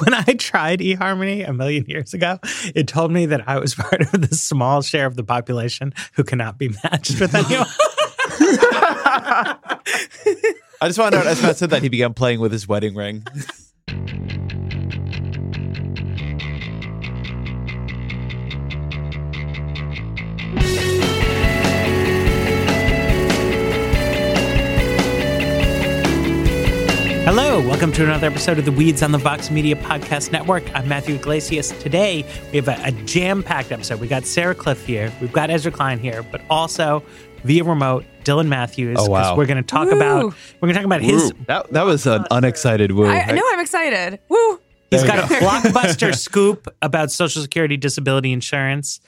when I tried eHarmony a million years ago, it told me that I was part of the small share of the population who cannot be matched with anyone. I just want to note, as Matt said that, he began playing with his wedding ring. Hello, welcome to another episode of the Weeds on the Vox Media Podcast Network. I'm Matthew Yglesias. Today, we have a, a jam packed episode. We got Sarah Kliff here, we've got Ezra Klein here, but also via remote, Dylan Matthews. Oh, wow. We're going to talk Woo. about we're going to talk about his. That, that was an unexcited woo. I know I'm excited. Woo! He's There got a blockbuster scoop about Social Security disability insurance,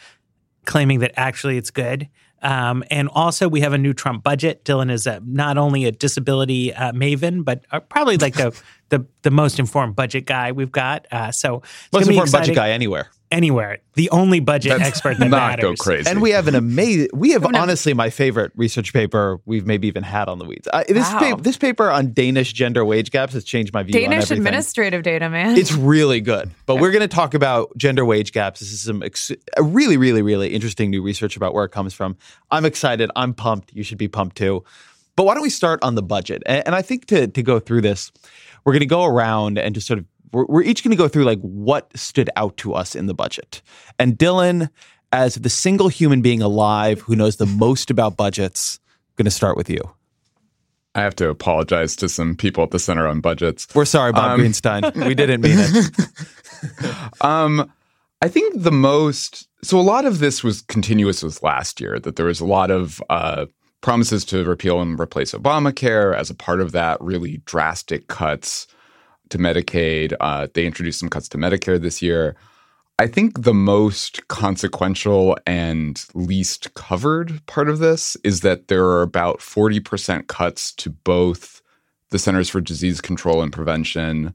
claiming that actually it's good. Um, and also, we have a new Trump budget. Dylan is a, not only a disability uh, maven, but uh, probably like the, the the most informed budget guy we've got. Uh, so, Most important budget guy anywhere. Anywhere. The only budget Let's expert that not matters. go crazy. And we have an amazing. We have Oh, no. honestly my favorite research paper we've maybe even had on the weeds. Uh, this Wow. paper, this paper on Danish gender wage gaps has changed my view Danish everything. administrative data, man. It's really good. But we're going to talk about gender wage gaps. This is some ex- a really, really, really interesting new research about where it comes from. I'm excited. I'm pumped. You should be pumped too. But why don't we start on the budget? And, and I think to to go through this, we're going to go around and just sort of we're, we're each going to go through like what stood out to us in the budget. And Dylan, as the single human being alive who knows the most about budgets, going to start with you. I have to apologize to some people at the Center on Budgets. We're sorry, Bob Um, Greenstein. We didn't mean it. Um, I think the most so a lot of this was continuous with last year. That there was a lot of uh, promises to repeal and replace Obamacare. As a part of that, really drastic cuts to Medicaid. Uh, they introduced some cuts to Medicare this year. I think the most consequential and least covered part of this is that there are about 40% cuts to both the Centers for Disease Control and Prevention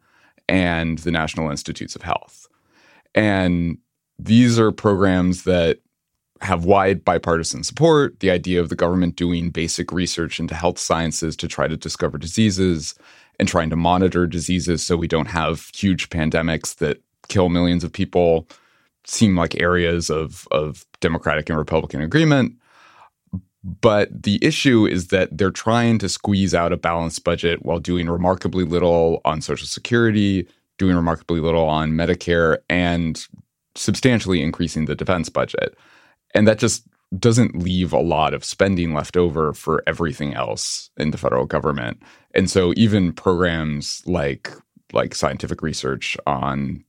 and the National Institutes of Health. And these are programs that have wide bipartisan support. The idea of the government doing basic research into health sciences to try to discover diseases and trying to monitor diseases so we don't have huge pandemics that kill millions of people seem like areas of, of Democratic and Republican agreement. But the issue is that they're trying to squeeze out a balanced budget while doing remarkably little on Social Security, doing remarkably little on Medicare, and substantially increasing the defense budget. And that just doesn't leave a lot of spending left over for everything else in the federal government. And so even programs like like scientific research on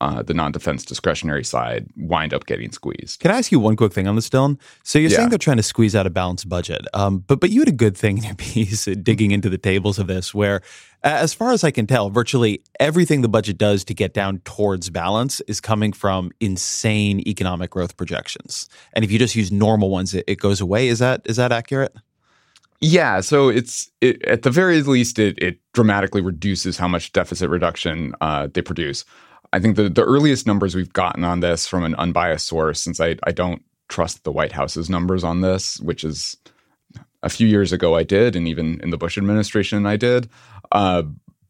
uh, the non-defense discretionary side wind up getting squeezed. Can I ask you one quick thing on this, Dylan? So you're Yeah. saying they're trying to squeeze out a balanced budget, um, but but you had a good thing in your piece, uh, digging into the tables of this, where, as far as I can tell, virtually everything the budget does to get down towards balance is coming from insane economic growth projections, and if you just use normal ones, it, it goes away. Is that is that accurate? Yeah, so it's it, at the very least it it dramatically reduces how much deficit reduction uh, they produce. I think the the earliest numbers we've gotten on this from an unbiased source, since I I don't trust the White House's numbers on this, which is a few years ago I did, and even in the Bush administration I did. Uh,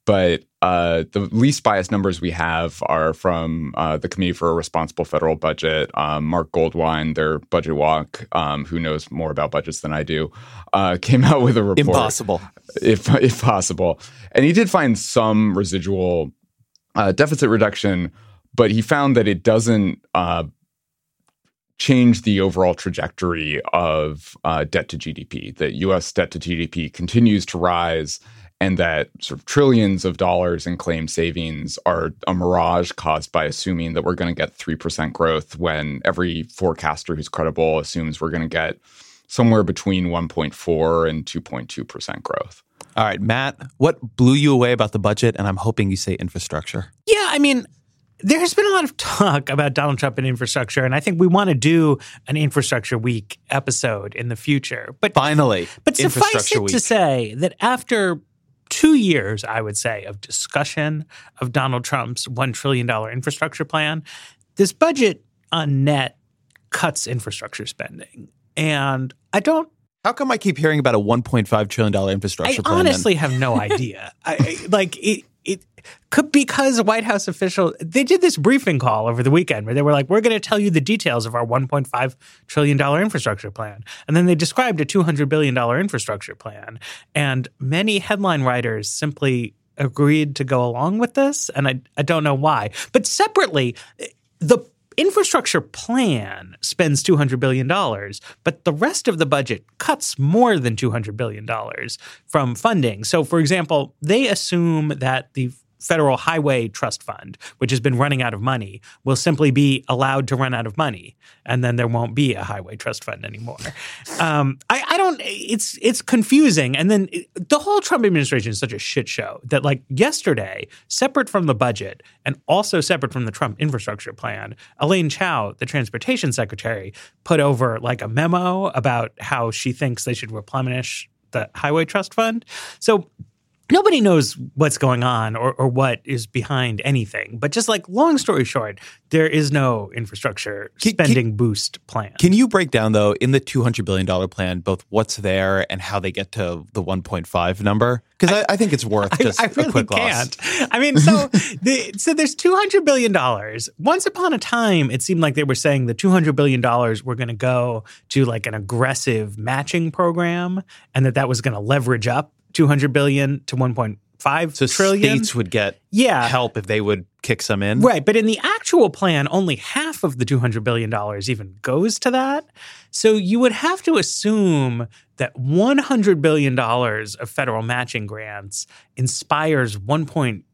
but uh, the least biased numbers we have are from uh, the Committee for a Responsible Federal Budget. Um, Marc Goldwein, their budget walk, um, who knows more about budgets than I do, uh, came out with a report. Impossible. if if possible. And he did find some residual uh, deficit reduction, but he found that it doesn't uh, change the overall trajectory of uh, debt to GDP. That U.S. debt to GDP continues to rise, and that sort of trillions of dollars in claim savings are a mirage caused by assuming that we're going to get three percent growth when every forecaster who's credible assumes we're going to get somewhere between 1.4 and 2.2 percent growth. All right, Matt, what blew you away about the budget? And I'm hoping you say infrastructure. Yeah, I mean, there's been a lot of talk about Donald Trump and infrastructure, and I think we want to do an infrastructure week episode in the future. But Finally, But suffice it week. to say that after two years, I would say, of discussion of Donald Trump's $1 trillion infrastructure plan, this budget on net cuts infrastructure spending. And I don't, How come I keep hearing about a 1.5 trillion dollar I infrastructure plan? then? honestly have no idea. I, I- like it, it, could, because White House official they did this briefing call over the weekend where they were like, "We're going to tell you the details of our 1.5 trillion dollar infrastructure plan," and then they described a 200 billion dollar infrastructure plan, and many headline writers simply agreed to go along with this, and I I don't know why, but separately, the infrastructure plan spends $200 billion, but the rest of the budget cuts more than $200 billion from funding. So, for example, they assume that the Federal Highway Trust Fund, which has been running out of money, will simply be allowed to run out of money, and then there won't be a Highway Trust Fund anymore. Um, I, I, don't. It's it's confusing, and then it, the whole Trump administration is such a shit show that, like yesterday, separate from the budget and also separate from the Trump infrastructure plan, Elaine Chao, the transportation secretary, put over like a memo about how she thinks they should replenish the Highway Trust Fund. So nobody knows what's going on or, or what is behind anything. But just like long story short, there is no infrastructure Can- spending can- boost plan. Can you break down though in the two hundred billion dollar plan both what's there and how they get to the one point five number? Because I, I think it's worth just I, I really a quick can't. gloss. I mean, so the, so there's two hundred billion dollars. Once upon a time, it seemed like they were saying the two hundred billion dollars were going to go to like an aggressive matching program, and that that was going to leverage up two hundred billion to one point five So trillion. states would get Yeah. help if they would kick some in. Right, but in the actual plan, only half of the two hundred billion dollars even goes to that. So you would have to assume that one hundred billion dollars of federal matching grants inspires one point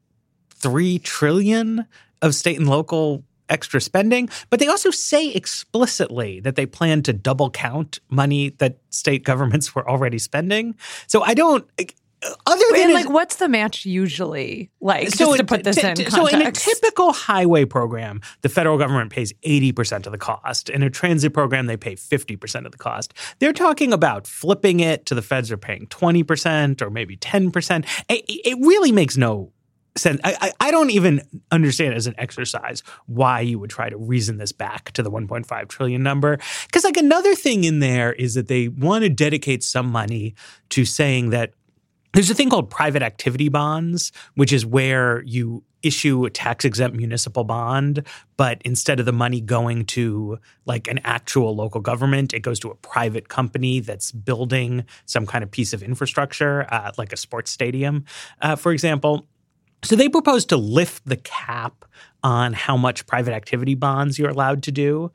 three trillion of state and local extra spending. But they also say explicitly that they plan to double count money that state governments were already spending. So I don't. Eh, other than and as- like, what's the match usually like? so just to put this t- in context. So in a typical highway program, the federal government pays 80% of the cost. In a transit program, they pay 50% of the cost. They're talking about flipping it to the feds are paying 20% or maybe 10%. It, it really makes no sense. I, I, don't even understand as an exercise why you would try to reason this back to the 1.5 trillion number. Because like another thing in there is that they want to dedicate some money to saying that there's a thing called private activity bonds, which is where you issue a tax exempt municipal bond, but instead of the money going to like an actual local government, it goes to a private company that's building some kind of piece of infrastructure, uh, like a sports stadium, uh, for example. So they propose to lift the cap on how much private activity bonds you're allowed to do.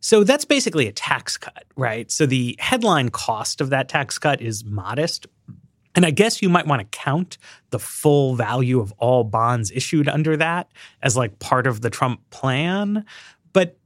So that's basically a tax cut, right? So the headline cost of that tax cut is modest. And I guess you might want to count the full value of all bonds issued under that as like part of the Trump plan. But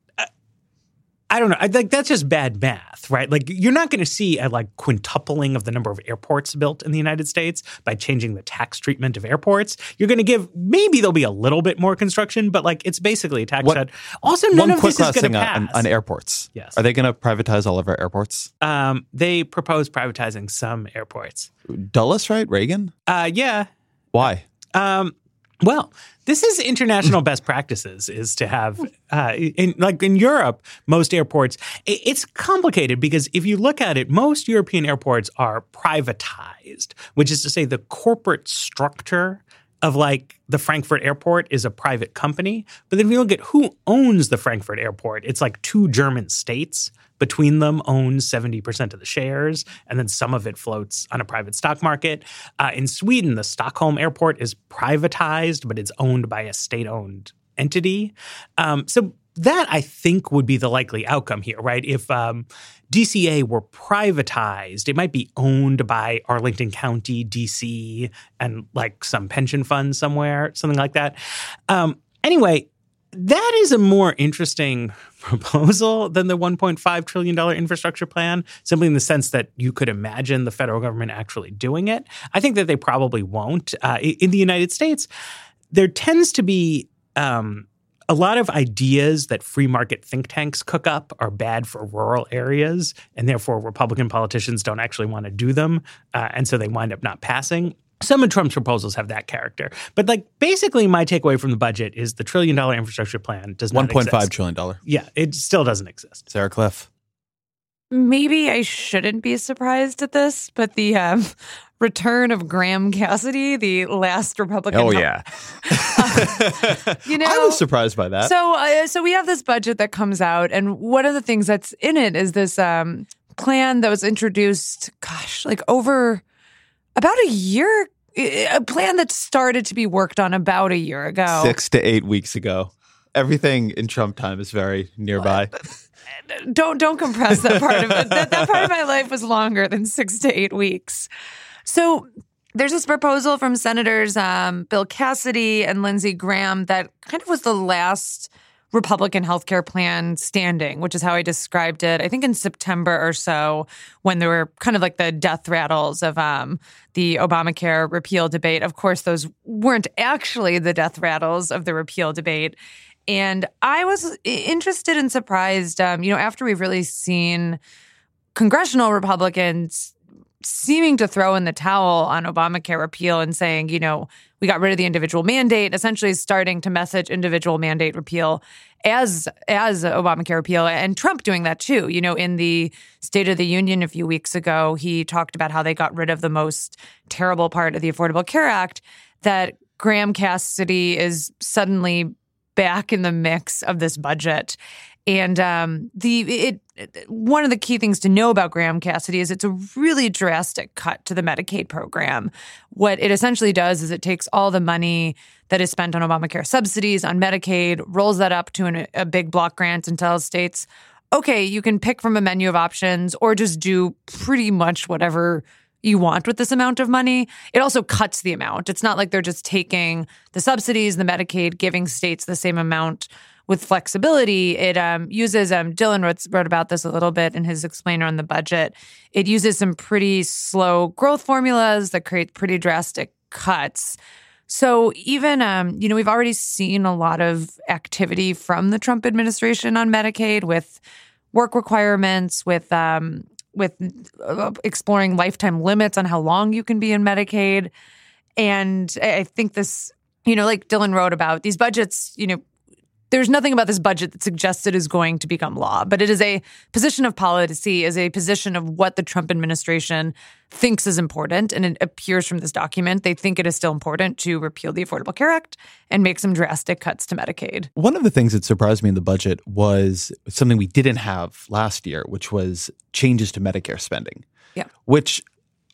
I don't know. I think that's just bad math, right? Like you're not going to see a like quintupling of the number of airports built in the United States by changing the tax treatment of airports. You're going to give maybe there'll be a little bit more construction, but like it's basically a tax What- cut. Also, none One of this is going to on, pass. on airports. Yes. Are they going to privatize all of our airports? um, they propose privatizing some airports. Dulles, right? Reagan? Uh, yeah, Why? Um, well, this is international best practices. Is to have uh, in like in Europe, most airports. It's complicated because if you look at it, most European airports are privatized, which is to say the corporate structure of like the Frankfurt airport is a private company. But then if you look at who owns the Frankfurt airport, it's like two German states. Between them owns 70% of the shares, and then some of it floats on a private stock market. Uh, in Sweden, the Stockholm airport is privatized, but it's owned by a state owned entity. Um, so that I think would be the likely outcome here, right? If um, DCA were privatized, it might be owned by Arlington County, DC, and like some pension fund somewhere, something like that. Um, anyway, that is a more interesting proposal than the $1.5 trillion infrastructure plan, simply in the sense that you could imagine the federal government actually doing it. I think that they probably won't. Uh, in the United States, there tends to be um, a lot of ideas that free market think tanks cook up are bad for rural areas, and therefore Republican politicians don't actually want to do them, uh, and so they wind up not passing. Some of Trump's proposals have that character, but like basically, my takeaway from the budget is the trillion dollar infrastructure plan does not One point five trillion dollar. Yeah, it still doesn't exist. Sarah Kliff. Maybe I shouldn't be surprised at this, but the um, return of Graham Cassidy, the last Republican. Oh yeah, you know, I was surprised by that. So, uh, so we have this budget that comes out, and one of the things that's in it is this um, plan that was introduced. Gosh, like over about a year. A plan that started to be worked on about a year ago. Six to eight weeks ago. Everything in Trump time is very nearby. Don't don't compress that part of it. That, that part of my life was longer than six to eight weeks. So there's this proposal from Senators um, Bill Cassidy and Lindsey Graham that kind of was the last Republican healthcare plan standing, which is how I described it. I think in September or so, when there were kind of like the death rattles of um, the Obamacare repeal debate. Of course, those weren't actually the death rattles of the repeal debate. And I was interested and surprised, um, you know, after we've really seen congressional Republicans seeming to throw in the towel on Obamacare repeal and saying, you know, we got rid of the individual mandate, essentially starting to message individual mandate repeal as as Obamacare repeal and Trump doing that too. You know, in the State of the Union a few weeks ago, he talked about how they got rid of the most terrible part of the Affordable Care Act that Graham Cassidy is suddenly back in the mix of this budget. And um, the it one of the key things to know about Graham Cassidy is it's a really drastic cut to the Medicaid program. What it essentially does is it takes all the money that is spent on Obamacare subsidies on Medicaid, rolls that up to an, a big block grant, and tells states, okay, you can pick from a menu of options or just do pretty much whatever you want with this amount of money. It also cuts the amount. It's not like they're just taking the subsidies, the Medicaid, giving states the same amount with flexibility. It um, uses, um, Dylan wrote, wrote about this a little bit in his explainer on the budget. It uses some pretty slow growth formulas that create pretty drastic cuts. So even um, you know we've already seen a lot of activity from the Trump administration on Medicaid with work requirements, with um, with uh, exploring lifetime limits on how long you can be in Medicaid. And I think this, you know, like Dylan wrote about these budgets, you know, there's nothing about this budget that suggests it is going to become law, but it is a position of policy, is a position of what the Trump administration thinks is important. And it appears from this document, they think it is still important to repeal the Affordable Care Act and make some drastic cuts to Medicaid. One of the things that surprised me in the budget was something we didn't have last year, which was changes to Medicare spending. Yeah. Which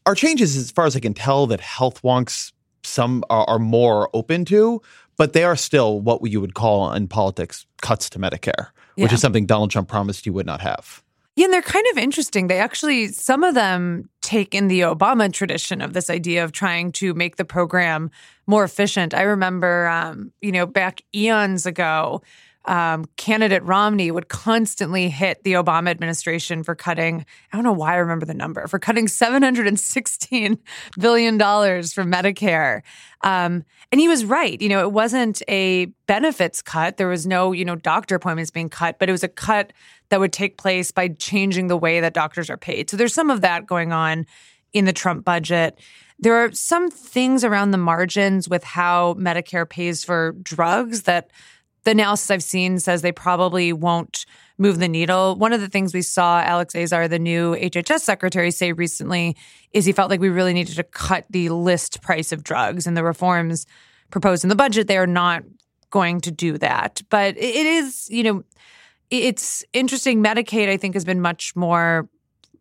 are changes, as far as I can tell, that health wonks some are, are more open to, but they are still what you would call in politics cuts to Medicare, which Yeah. is something Donald Trump promised he would not have. Yeah, and they're kind of interesting. They actually, some of them take in the Obama tradition of this idea of trying to make the program more efficient. I remember, um, you know, back eons ago, um, candidate Romney would constantly hit the Obama administration for cutting, I don't know why I remember the number, for cutting $716 billion from Medicare. Um, and he was right. You know, it wasn't a benefits cut. There was no, you know, doctor appointments being cut, but it was a cut that would take place by changing the way that doctors are paid. So there's some of that going on in the Trump budget. There are some things around the margins with how Medicare pays for drugs that the analysis I've seen says they probably won't move the needle. One of the things we saw Alex Azar, the new HHS secretary, say recently is he felt like we really needed to cut the list price of drugs and the reforms proposed in the budget. They are not going to do that. But it is, you know, it's interesting. Medicaid, I think, has been much more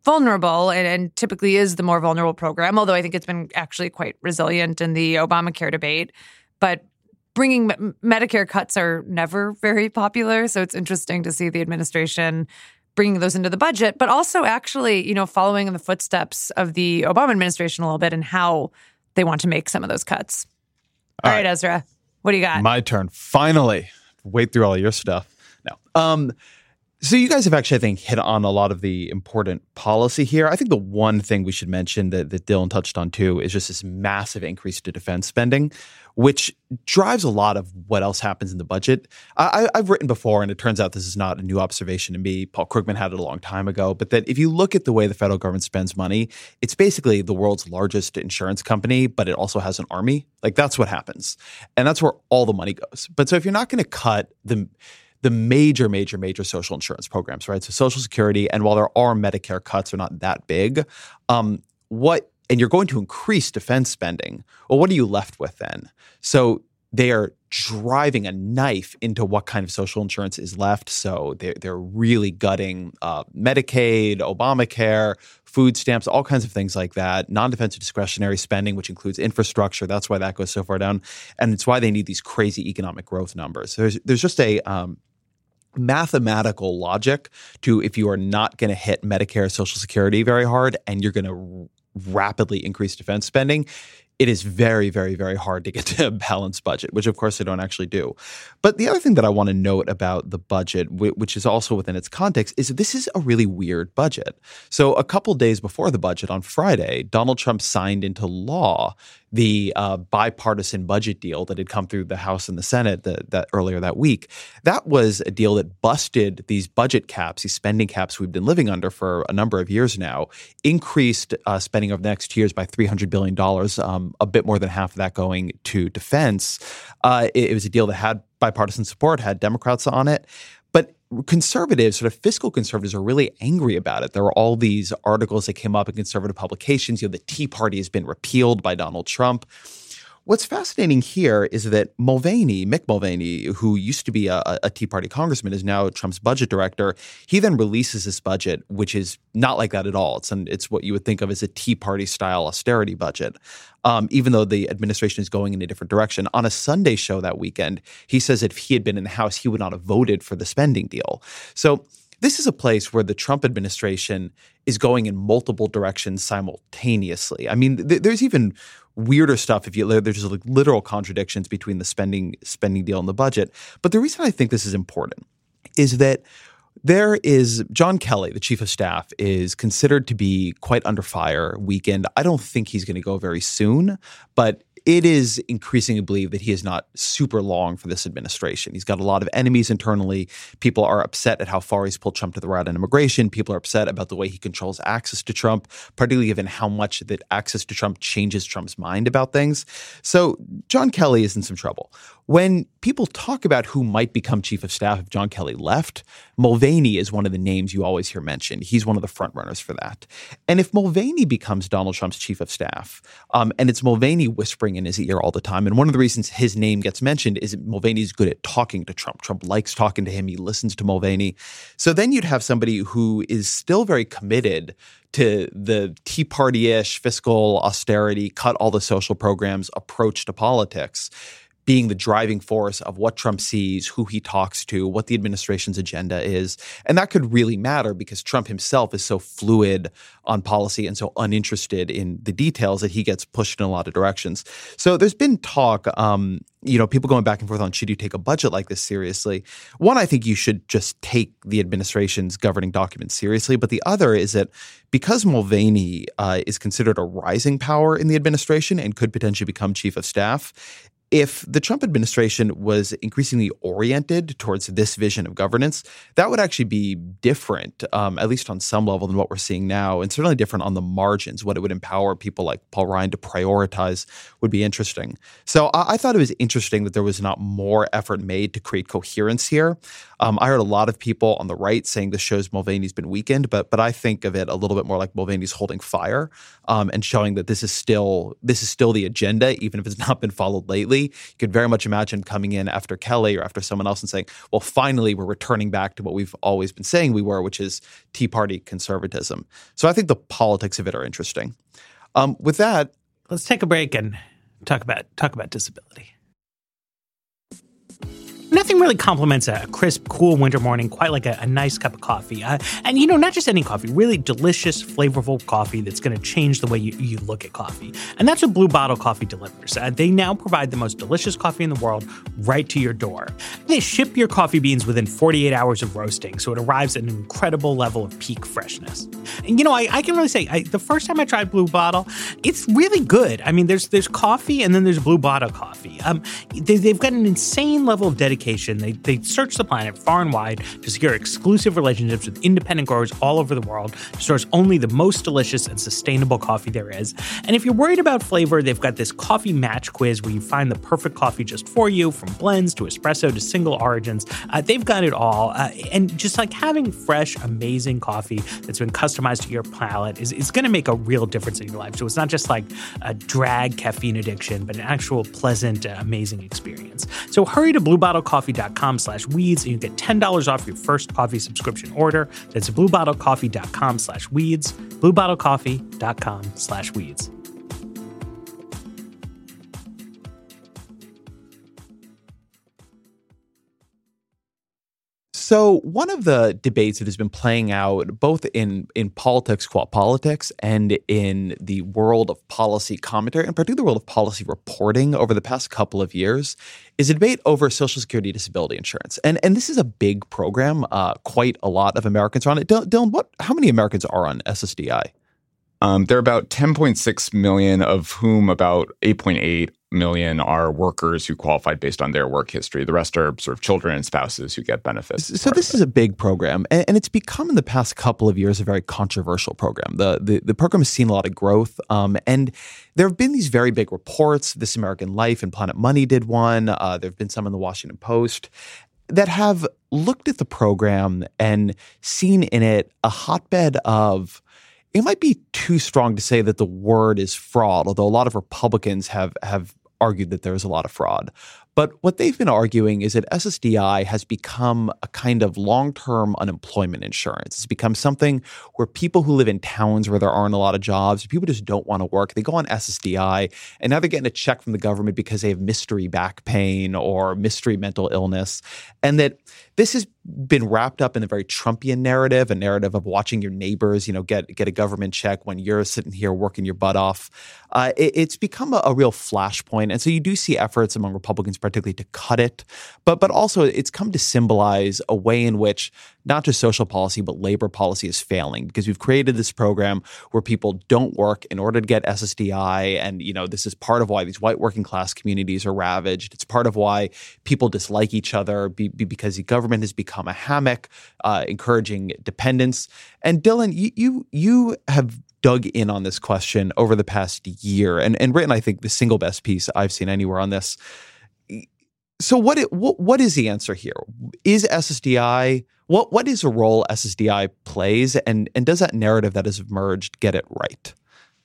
vulnerable and, and typically is the more vulnerable program, although I think it's been actually quite resilient in the Obamacare debate. But bringing Medicare cuts are never very popular. So it's interesting to see the administration bringing those into the budget, but also actually, you know, following in the footsteps of the Obama administration a little bit and how they want to make some of those cuts. All all right, right. Ezra, what do you got? My turn. Finally. Wait through all your stuff. No. Um, so you guys have actually, I think, hit on a lot of the important policy here. I think the one thing we should mention that, that Dylan touched on too is just this massive increase to defense spending, which drives a lot of what else happens in the budget. I, I've written before, and it turns out this is not a new observation to me. Paul Krugman had it a long time ago, but that if you look at the way the federal government spends money, it's basically the world's largest insurance company, but it also has an army. Like that's what happens, and that's where all the money goes. But so if you're not going to cut the the major, major, major social insurance programs, right? So Social Security, and while there are Medicare cuts, are not that big. Um, what and you're going to increase defense spending. Well, what are you left with then? So they are driving a knife into what kind of social insurance is left. So they're, they're really gutting uh, Medicaid, Obamacare, food stamps, all kinds of things like that. Non defensive discretionary spending, which includes infrastructure. That's why that goes so far down. And it's why they need these crazy economic growth numbers. There's, there's just a. Um, mathematical logic to if you are not going to hit Medicare, Social Security very hard, and you're going to rapidly increase defense spending, it is very, very, very hard to get to a balanced budget, which of course they don't actually do. But the other thing that I want to note about the budget, which is also within its context, is that this is a really weird budget. So a couple days before the budget on Friday, Donald Trump signed into law the uh, bipartisan budget deal that had come through the House and the Senate that, that earlier that week. That was a deal that busted these budget caps, these spending caps we've been living under for a number of years now, increased uh, spending over the next years by $300 billion, um, a bit more than half of that going to defense. Uh, it, it was a deal that had bipartisan support, had Democrats on it conservatives, sort of fiscal conservatives, are really angry about it. There were all these articles that came up in conservative publications. You know, the Tea Party has been repealed by Donald Trump. What's fascinating here is that Mulvaney, Mick Mulvaney, who used to be a, a, Tea Party congressman, is now Trump's budget director. He then releases this budget, which is not like that at all. It's an, it's what you would think of as a Tea Party style austerity budget. Um, even though the administration is going in a different direction. On a Sunday show that weekend, he says if he had been in the House, he would not have voted for the spending deal. So this is a place where the Trump administration is going in multiple directions simultaneously. I mean, th- there's even weirder stuff if you there's just like literal contradictions between the spending spending deal and the budget. But the reason I think this is important is that there is John Kelly, the chief of staff, is considered to be quite under fire. Weekend. I don't think he's going to go very soon, but it is increasingly believed that he is not super long for this administration. He's got a lot of enemies internally. People are upset at how far he's pulled Trump to the right on immigration. People are upset about the way he controls access to Trump, particularly given how much that access to Trump changes Trump's mind about things. So John Kelly is in some trouble. When people talk about who might become chief of staff if John Kelly left, Mulvaney is one of the names you always hear mentioned. He's one of the frontrunners for that. And if Mulvaney becomes Donald Trump's chief of staff, um, and it's Mulvaney whispering in his ear all the time, and one of the reasons his name gets mentioned is Mulvaney's good at talking to Trump. Trump likes talking to him. He listens to Mulvaney. So then you'd have somebody who is still very committed to the Tea Party ish fiscal austerity, cut all the social programs approach to politics being the driving force of what Trump sees, who he talks to, what the administration's agenda is. And that could really matter because Trump himself is so fluid on policy and so uninterested in the details that he gets pushed in a lot of directions. So there's been talk, um, you know, people going back and forth on should you take a budget like this seriously? One, I think you should just take the administration's governing documents seriously. But the other is that because Mulvaney uh, is considered a rising power in the administration and could potentially become chief of staff, if the Trump administration was increasingly oriented towards this vision of governance, that would actually be different, um, at least on some level, than what we're seeing now, and certainly different on the margins. What it would empower people like Paul Ryan to prioritize would be interesting. So I, I thought it was interesting that there was not more effort made to create coherence here. Um, I heard a lot of people on the right saying this shows Mulvaney's been weakened, but but I think of it a little bit more like Mulvaney's holding fire um, and showing that this is still this is still the agenda, even if it's not been followed lately. You could very much imagine coming in after Kelly or after someone else and saying, "Well, finally, we're returning back to what we've always been saying we were, which is Tea Party conservatism." So I think the politics of it are interesting. Um, with that, let's take a break and talk about talk about disability. Nothing really complements a crisp, cool winter morning quite like a, a nice cup of coffee. Uh, and, you know, not just any coffee, really delicious, flavorful coffee that's going to change the way you, you look at coffee. And that's what Blue Bottle Coffee delivers. Uh, they now provide the most delicious coffee in the world right to your door. They ship your coffee beans within 48 hours of roasting, so it arrives at an incredible level of peak freshness. And, you know, I, I can really say I, the first time I tried Blue Bottle, it's really good. I mean, there's there's coffee and then there's Blue Bottle coffee. Um, they, they've got an insane level of dedication They, they search the planet far and wide to secure exclusive relationships with independent growers all over the world to source only the most delicious and sustainable coffee there is. And if you're worried about flavor, they've got this coffee match quiz where you find the perfect coffee just for you, from blends to espresso to single origins. Uh, they've got it all. Uh, and just like having fresh, amazing coffee that's been customized to your palate is, is going to make a real difference in your life. So it's not just like a drag caffeine addiction, but an actual pleasant, uh, amazing experience. So hurry to bluebottlecoffee.com slash weeds and you get $10 off your first coffee subscription order. That's bluebottlecoffee.com slash weeds, bluebottlecoffee.com slash weeds. So one of the debates that has been playing out both in in politics, quote politics, and in the world of policy commentary, and particularly the world of policy reporting over the past couple of years, is a debate over Social Security disability insurance. And and this is a big program. Uh, quite a lot of Americans are on it. Dylan, what? How many Americans are on SSDI? Um, there are about 10.6 million, of whom about 8.8 million are workers who qualified based on their work history. The rest are sort of children and spouses who get benefits. So this is a big program, and, it's become in the past couple of years a very controversial program. The the, the program has seen a lot of growth, um, and there have been these very big reports. This American Life and Planet Money did one. Uh, there have been some in the Washington Post that have looked at the program and seen in it a hotbed of it might be too strong to say that the word is fraud, although a lot of Republicans have have argued that there's a lot of fraud. But what they've been arguing is that SSDI has become a kind of long term unemployment insurance. It's become something where people who live in towns where there aren't a lot of jobs, people just don't want to work, they go on SSDI, and now they're getting a check from the government because they have mystery back pain or mystery mental illness. And that this has been wrapped up in a very Trumpian narrative, a narrative of watching your neighbors, you know, get get a government check when you're sitting here working your butt off. Uh, it, it's become a, a, real flashpoint, and so you do see efforts among Republicans, particularly, to cut it, but but also it's come to symbolize a way in which not just social policy but labor policy is failing because we've created this program where people don't work in order to get SSDI, and you know this is part of why these white working class communities are ravaged. It's part of why people dislike each other be, be because the government has become a hammock, uh, encouraging dependence. And Dylan, you, you you have dug in on this question over the past year and, and written, I think, the single best piece I've seen anywhere on this. So what, it, what what is the answer here? Is SSDI what what is a role SSDI plays and and does that narrative that has emerged get it right?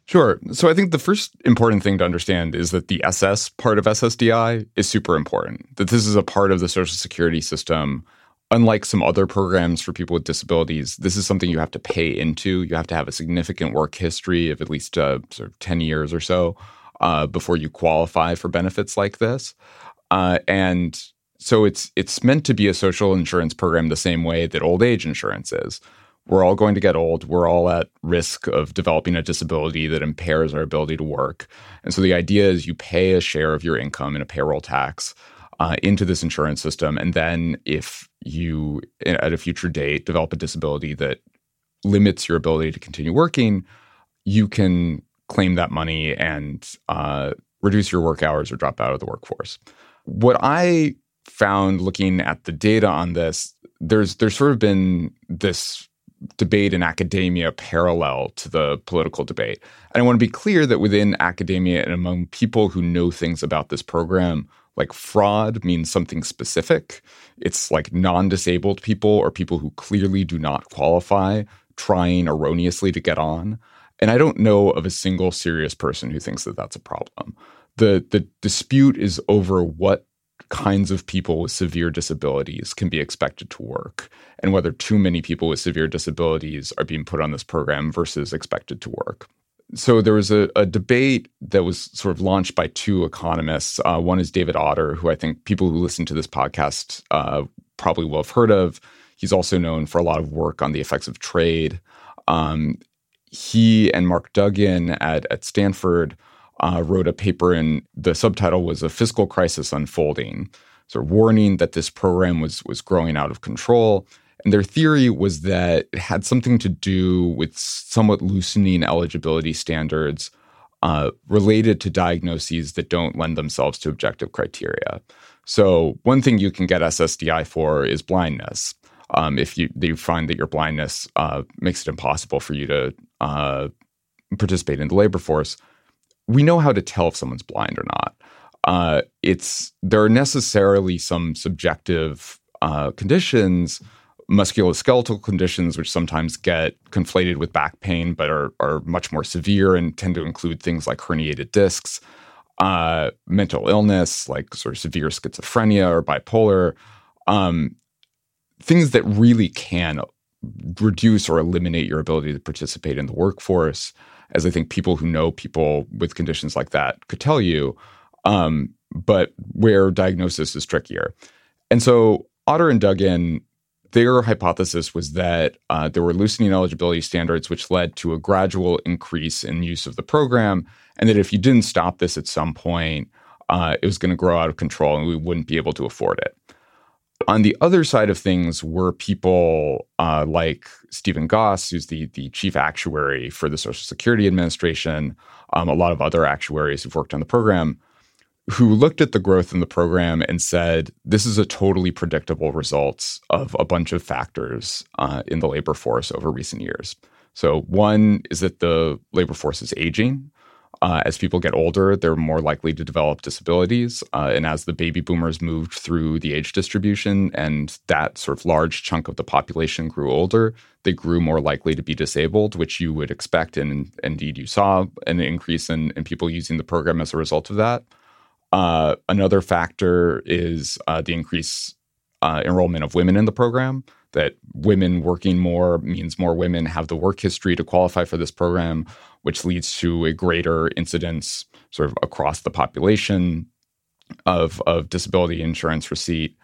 Sure. So I think the first important thing to understand is that the SS part of SSDI is super important. That this is a part of the social security system unlike some other programs for people with disabilities, this is something you have to pay into. You have to have a significant work history of at least uh, sort of 10 years or so uh, before you qualify for benefits like this. Uh, and so it's it's meant to be a social insurance program the same way that old age insurance is. We're all going to get old. We're all at risk of developing a disability that impairs our ability to work. And so the idea is you pay a share of your income in a payroll tax uh, into this insurance system. And then if you, at a future date, develop a disability that limits your ability to continue working, you can claim that money and uh, reduce your work hours or drop out of the workforce. What I found looking at the data on this, there's there's sort of been this debate in academia parallel to the political debate. And I want to be clear that within academia and among people who know things about this program, like fraud means something specific. It's like non disabled people or people who clearly do not qualify trying erroneously to get on. And I don't know of a single serious person who thinks that that's a problem. The, the dispute is over what kinds of people with severe disabilities can be expected to work and whether too many people with severe disabilities are being put on this program versus expected to work so there was a, a, debate that was sort of launched by two economists. Uh, one is David Autor, who I think people who listen to this podcast uh, probably will have heard of. He's also known for a lot of work on the effects of trade. Um, he and Mark Duggan at, at Stanford uh, wrote a paper, and the subtitle was "A Fiscal Crisis Unfolding," sort of warning that this program was was growing out of control and their theory was that it had something to do with somewhat loosening eligibility standards uh, related to diagnoses that don't lend themselves to objective criteria. So one thing you can get SSDI for is blindness. Um, if you find that your blindness uh, makes it impossible for you to uh, participate in the labor force, we know how to tell if someone's blind or not. Uh, it's there are necessarily some subjective uh, conditions, musculoskeletal conditions, which sometimes get conflated with back pain, but are are much more severe and tend to include things like herniated discs, uh, mental illness like sort of severe schizophrenia or bipolar, um, things that really can reduce or eliminate your ability to participate in the workforce. As I think people who know people with conditions like that could tell you, um, but where diagnosis is trickier. And so Autor and Duggan, their hypothesis was that uh, there were loosening eligibility standards, which led to a gradual increase in use of the program, and that if you didn't stop this at some point, uh, it was going to grow out of control and we wouldn't be able to afford it. On the other side of things were people uh, like Stephen Goss, who's the, the chief actuary for the Social Security Administration, um, a lot of other actuaries who've worked on the program, who looked at the growth in the program and said, this is a totally predictable result of a bunch of factors uh, in the labor force over recent years. So, one is that the labor force is aging. Uh, as people get older, they're more likely to develop disabilities. Uh, and as the baby boomers moved through the age distribution and that sort of large chunk of the population grew older, they grew more likely to be disabled, which you would expect. And indeed, you saw an increase in, in people using the program as a result of that. Uh, another factor is uh, the increase uh, enrollment of women in the program. That women working more means more women have the work history to qualify for this program, which leads to a greater incidence sort of across the population of of disability insurance receipt.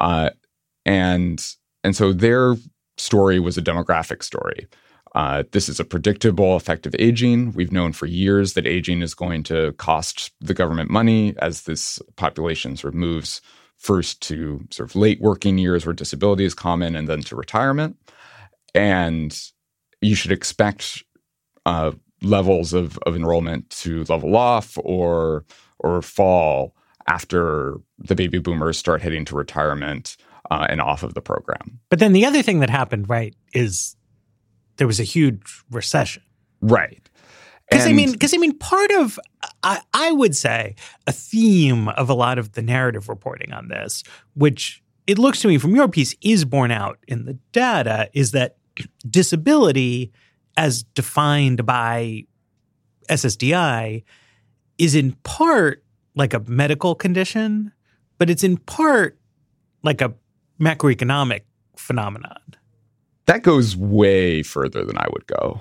Uh, and and so their story was a demographic story. Uh, this is a predictable effect of aging. We've known for years that aging is going to cost the government money as this population sort of moves first to sort of late working years where disability is common and then to retirement. And you should expect uh, levels of, of enrollment to level off or or fall after the baby boomers start heading to retirement uh, and off of the program. But then the other thing that happened, right, is there was a huge recession. Right. Because I mean, because I mean, part of I, I would say a theme of a lot of the narrative reporting on this, which it looks to me from your piece is borne out in the data, is that disability, as defined by SSDI, is in part like a medical condition, but it's in part like a macroeconomic phenomenon. That goes way further than I would go.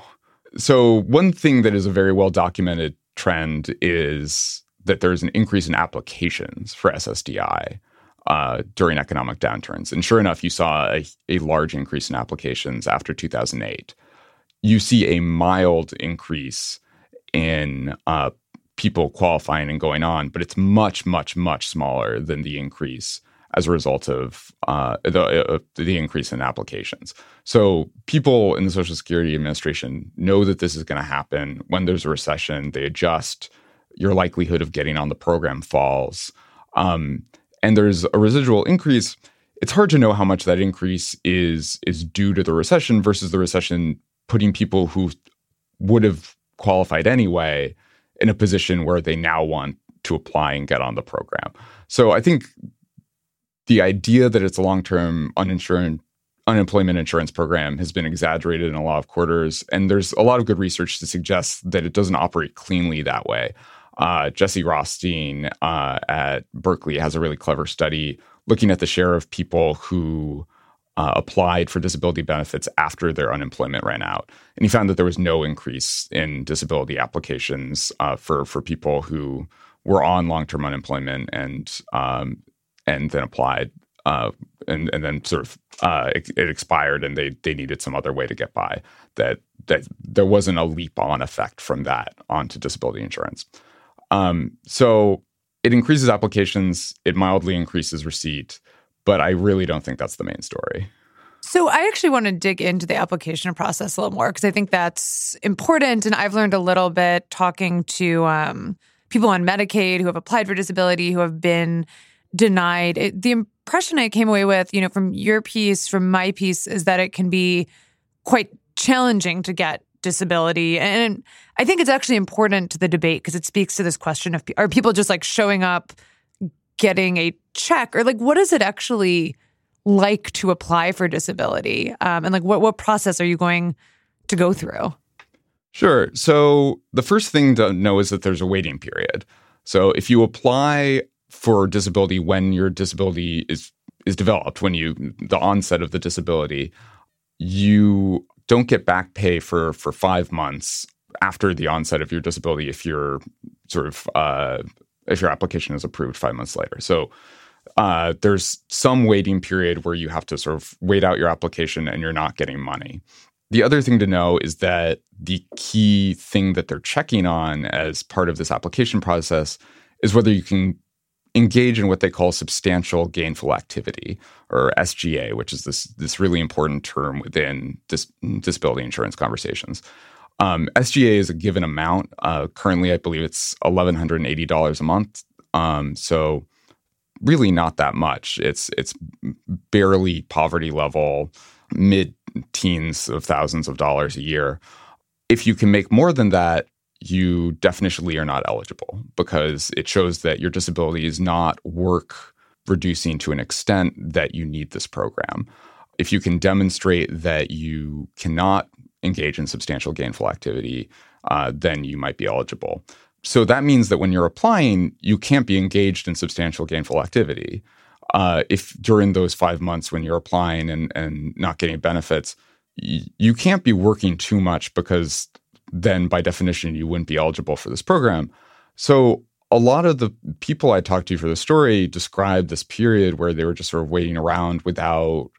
So, one thing that is a very well documented trend is that there's an increase in applications for SSDI uh, during economic downturns. And sure enough, you saw a, a large increase in applications after 2008. You see a mild increase in uh, people qualifying and going on, but it's much, much, much smaller than the increase as a result of uh, the, uh, the increase in applications. So people in the Social Security Administration know that this is going to happen. When there's a recession, they adjust. Your likelihood of getting on the program falls, um, and there's a residual increase. It's hard to know how much that increase is is due to the recession versus the recession putting people who would have qualified anyway in a position where they now want to apply and get on the program. So I think the idea that it's a long-term uninsured unemployment insurance program has been exaggerated in a lot of quarters and there's a lot of good research to suggest that it doesn't operate cleanly that way uh, jesse rothstein uh, at berkeley has a really clever study looking at the share of people who uh, applied for disability benefits after their unemployment ran out and he found that there was no increase in disability applications uh, for for people who were on long-term unemployment and um, and then applied, uh, and and then sort of uh, it, it, expired, and they they needed some other way to get by. That that there wasn't a leap on effect from that onto disability insurance. Um, so it increases applications, it mildly increases receipt, but I really don't think that's the main story. So I actually want to dig into the application process a little more because I think that's important, and I've learned a little bit talking to um, people on Medicaid who have applied for disability who have been denied. It, the impression I came away with, you know, from your piece, from my piece, is that it can be quite challenging to get disability. And I think it's actually important to the debate because it speaks to this question of are people just like showing up, getting a check, or like what is it actually like to apply for disability? Um, and like what, what process are you going to go through? Sure. So the first thing to know is that there's a waiting period. So if you apply for disability when your disability is is developed, when you the onset of the disability, you don't get back pay for for five months after the onset of your disability if you're sort of uh, if your application is approved five months later. So uh, there's some waiting period where you have to sort of wait out your application and you're not getting money. The other thing to know is that the key thing that they're checking on as part of this application process is whether you can engage in what they call substantial gainful activity or SGA, which is this this really important term within dis- disability insurance conversations. Um, SGA is a given amount. Uh, currently, I believe it's eleven hundred and eighty dollars a month. Um, so really not that much. It's it's barely poverty level, mid teens of thousands of dollars a year. If you can make more than that, you definitionally are not eligible because it shows that your disability is not work reducing to an extent that you need this program. If you can demonstrate that you cannot engage in substantial gainful activity, uh, then you might be eligible. So that means that when you're applying, you can't be engaged in substantial gainful activity. Uh, if during those five months when you're applying and, and not getting benefits, y- you can't be working too much because then by definition you wouldn't be eligible for this program. So a lot of the people I talked to for the story described this period where they were just sort of waiting around without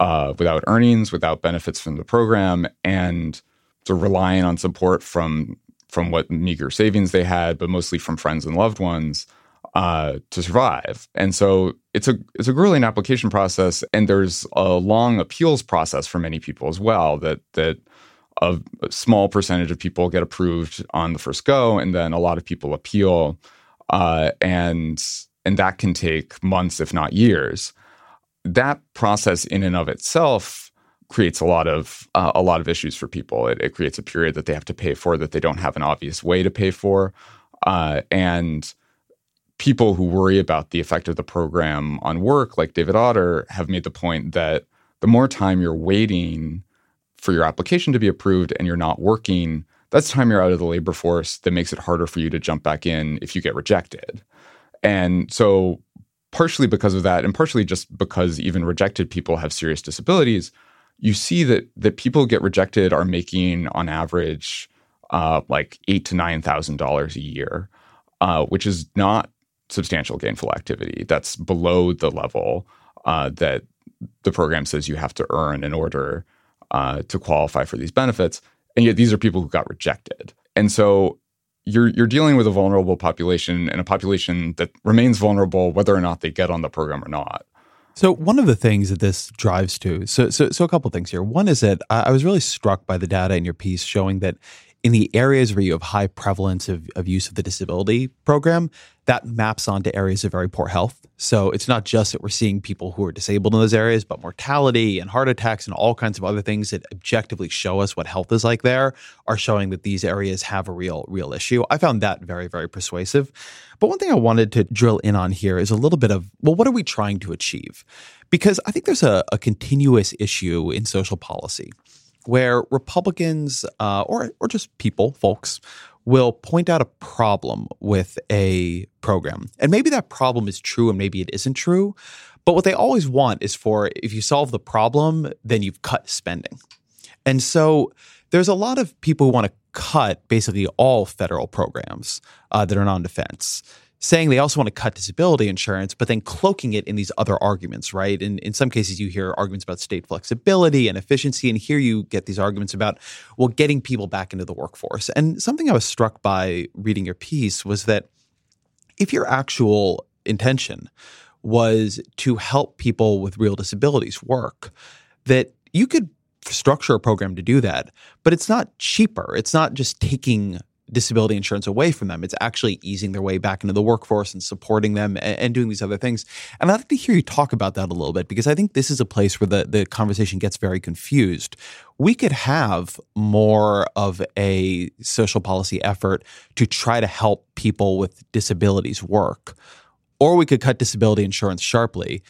uh, without earnings, without benefits from the program, and sort of relying on support from from what meager savings they had, but mostly from friends and loved ones uh, to survive. And so it's a it's a grueling application process, and there's a long appeals process for many people as well. That that a, small percentage of people get approved on the first go, and then a lot of people appeal, uh, and and that can take months, if not years. That process, in and of itself, creates a lot of uh, a lot of issues for people. It, it, creates a period that they have to pay for that they don't have an obvious way to pay for, uh, and people who worry about the effect of the program on work, like David Autor, have made the point that the more time you're waiting for your application to be approved and you're not working, that's time you're out of the labor force that makes it harder for you to jump back in if you get rejected. And so, partially because of that, and partially just because even rejected people have serious disabilities, you see that that people get rejected are making on average uh, like eight to nine thousand dollars a year, uh, which is not substantial gainful activity. That's below the level uh, that the program says you have to earn in order uh, to qualify for these benefits. And yet these are people who got rejected. And so you're you're dealing with a vulnerable population and a population that remains vulnerable whether or not they get on the program or not. So one of the things that this drives to, so so so a couple things here. One is that I was really struck by the data in your piece showing that in the areas where you have high prevalence of, of use of the disability program, that maps onto areas of very poor health. So it's not just that we're seeing people who are disabled in those areas, but mortality and heart attacks and all kinds of other things that objectively show us what health is like there are showing that these areas have a real, real issue. I found that very, very persuasive. But one thing I wanted to drill in on here is a little bit of, well, what are we trying to achieve? Because I think there's a, a continuous issue in social policy where Republicans uh, or or just people, folks, will point out a problem with a program, and maybe that problem is true, and maybe it isn't true. But what they always want is for if you solve the problem, then you've cut spending, and so there's a lot of people who want to cut basically all federal programs uh, that are non-defense saying they also want to cut disability insurance, but then cloaking it in these other arguments, right? And in some cases, you hear arguments about state flexibility and efficiency, and here you get these arguments about, well, getting people back into the workforce. And something I was struck by reading your piece was that if your actual intention was to help people with real disabilities work, that you could structure a program to do that, but it's not cheaper. It's not just taking disability insurance away from them. It's actually easing their way back into the workforce and supporting them and, and, doing these other things. And I'd like to hear you talk about that a little bit because I think this is a place where the, the conversation gets very confused. We could have more of a social policy effort to try to help people with disabilities work, or we could cut disability insurance sharply.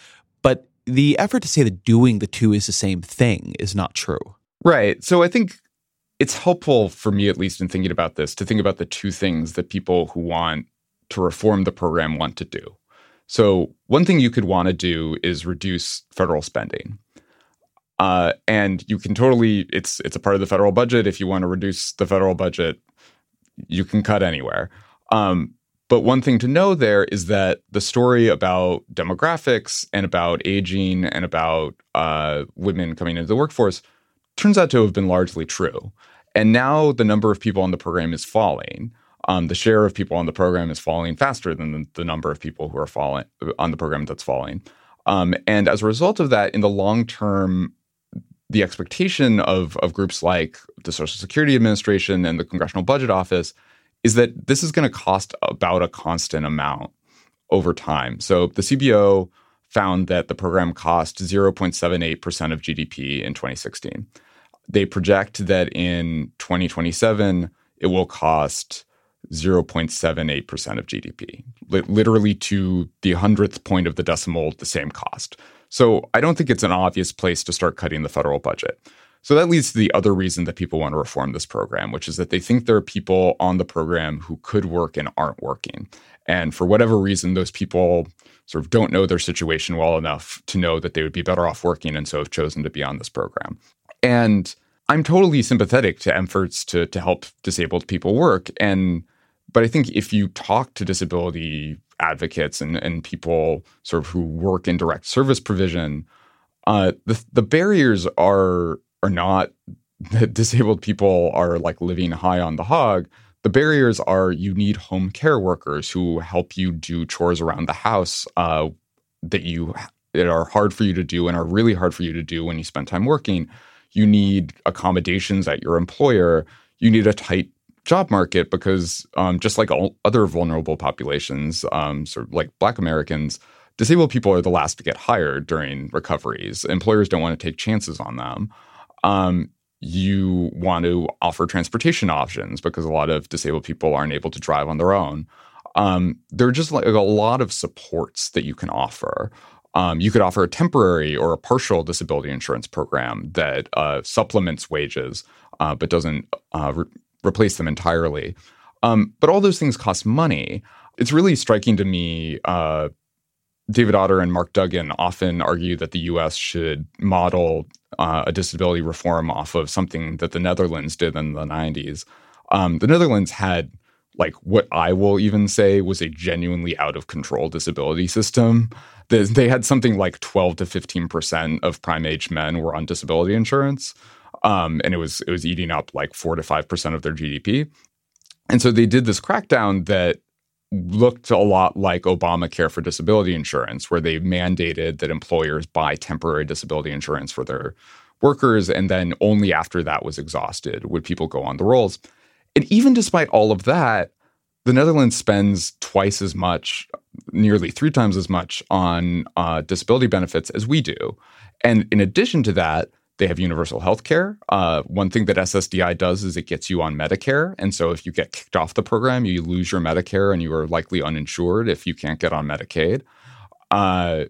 But the effort to say that doing the two is the same thing is not true. Right. So I think it's helpful for me, at least in thinking about this, to think about the two things that people who want to reform the program want to do. So, one thing you could want to do is reduce federal spending. Uh, and you can totally it's it's a part of the federal budget. If you want to reduce the federal budget, you can cut anywhere. Um, but one thing to know there is that the story about demographics and about aging and about uh, women coming into the workforce turns out to have been largely true. And now the number of people on the program is falling. Um, the share of people on the program is falling faster than the, the, number of people who are falling on the program that's falling. Um, and as a result of that, in the long term, the expectation of, of groups like the Social Security Administration and the Congressional Budget Office is that this is going to cost about a constant amount over time. So the CBO found that the program cost 0.78% of GDP in 2016. They project that in 2027, it will cost 0.78% of GDP, literally to the hundredth point of the decimal, the same cost. So I don't think it's an obvious place to start cutting the federal budget. So that leads to the other reason that people want to reform this program, which is that they think there are people on the program who could work and aren't working. And for whatever reason, those people sort of don't know their situation well enough to know that they would be better off working and so have chosen to be on this program. And I'm totally sympathetic to efforts to to help disabled people work. And but I think if you talk to disability advocates and, and people sort of who work in direct service provision, uh, the the barriers are are not that disabled people are like living high on the hog. The barriers are you need home care workers who help you do chores around the house uh, that you that are hard for you to do and are really hard for you to do when you spend time working you need accommodations at your employer. You need a tight job market because um, just like all other vulnerable populations, um, sort of like Black Americans, disabled people are the last to get hired during recoveries. Employers don't want to take chances on them. Um, you want to offer transportation options because a lot of disabled people aren't able to drive on their own. Um, there are just like a lot of supports that you can offer. Um, you could offer a temporary or a partial disability insurance program that uh, supplements wages uh, but doesn't uh, re- replace them entirely. Um, but all those things cost money. It's really striking to me. David Autor and Mark Duggan often argue that the U.S. should model uh, a disability reform off of something that the Netherlands did in the 90s. Um, the Netherlands had like what I will even say was a genuinely out of control disability system they had something like 12 to 15 percent of prime age men were on disability insurance, um, and it was it was eating up like four to five percent of their GDP. And so they did this crackdown that looked a lot like Obamacare for disability insurance, where they mandated that employers buy temporary disability insurance for their workers, and then only after that was exhausted would people go on the rolls. And even despite all of that, the Netherlands spends twice as much, nearly three times as much on uh, disability benefits as we do. And in addition to that, they have universal health care. Uh, one thing that SSDI does is it gets you on Medicare. And so if you get kicked off the program, you lose your Medicare and you are likely uninsured if you can't get on Medicaid. Uh,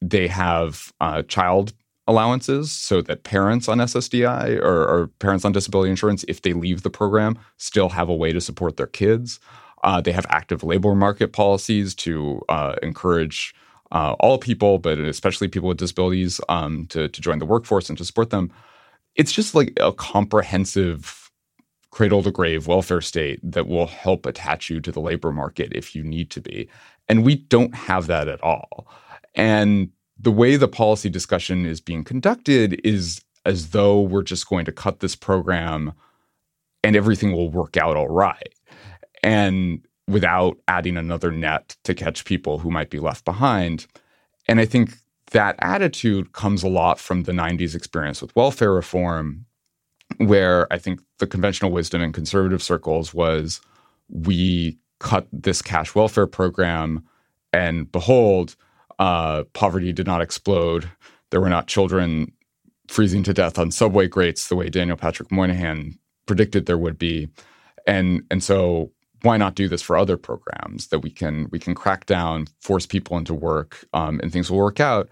they have uh, child allowances so that parents on SSDI or, or, parents on disability insurance, if they leave the program, still have a way to support their kids. Uh, they have active labor market policies to uh, encourage uh, all people, but especially people with disabilities, um, to, to join the workforce and to support them. It's just like a comprehensive cradle to grave welfare state that will help attach you to the labor market if you need to be. And we don't have that at all. And the way the policy discussion is being conducted is as though we're just going to cut this program and everything will work out all right and without adding another net to catch people who might be left behind. And I think that attitude comes a lot from the 90s experience with welfare reform, where I think the conventional wisdom in conservative circles was we cut this cash welfare program, and behold, uh, poverty did not explode. There were not children freezing to death on subway grates the way Daniel Patrick Moynihan predicted there would be. And and so why not do this for other programs that we can we can crack down, force people into work, um, and things will work out.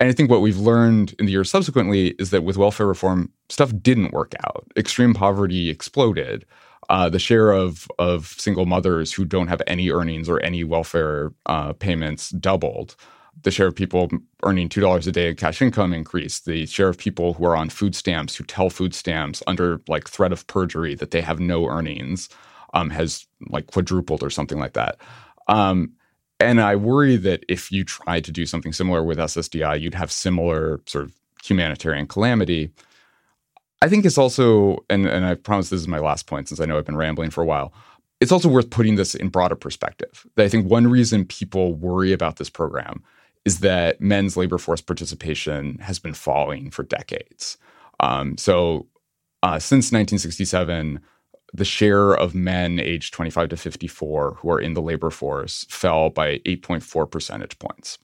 And I think what we've learned in the years subsequently is that with welfare reform, stuff didn't work out. Extreme poverty exploded. Uh, the share of of single mothers who don't have any earnings or any welfare uh, payments doubled. The share of people earning two dollars a day in cash income increased. The share of people who are on food stamps who tell food stamps under like threat of perjury that they have no earnings um, has like quadrupled or something like that. Um, and I worry that if you tried to do something similar with SSDI, you'd have similar sort of humanitarian calamity. I think it's also, and, and I promise this is my last point since I know I've been rambling for a while. It's also worth putting this in broader perspective. I think one reason people worry about this program is that men's labor force participation has been falling for decades. Um, so uh, since 1967, the share of men aged 25 to 54 who are in the labor force fell by 8.4 percentage points.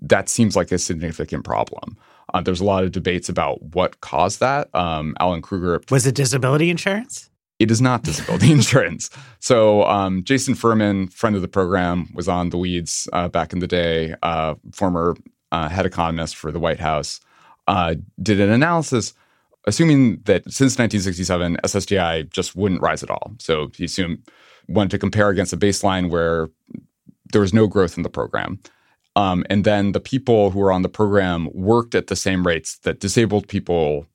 That seems like a significant problem. Uh, there's a lot of debates about what caused that. Um, Alan Krueger. Was it disability insurance? It is not disability insurance. So, um, Jason Furman, friend of the program, was on the weeds uh, back in the day, uh, former uh, head economist for the White House, uh, did an analysis assuming that since 1967, SSDI just wouldn't rise at all. So he assumed wanted to compare against a baseline where there was no growth in the program. Um, and then the people who were on the program worked at the same rates that disabled people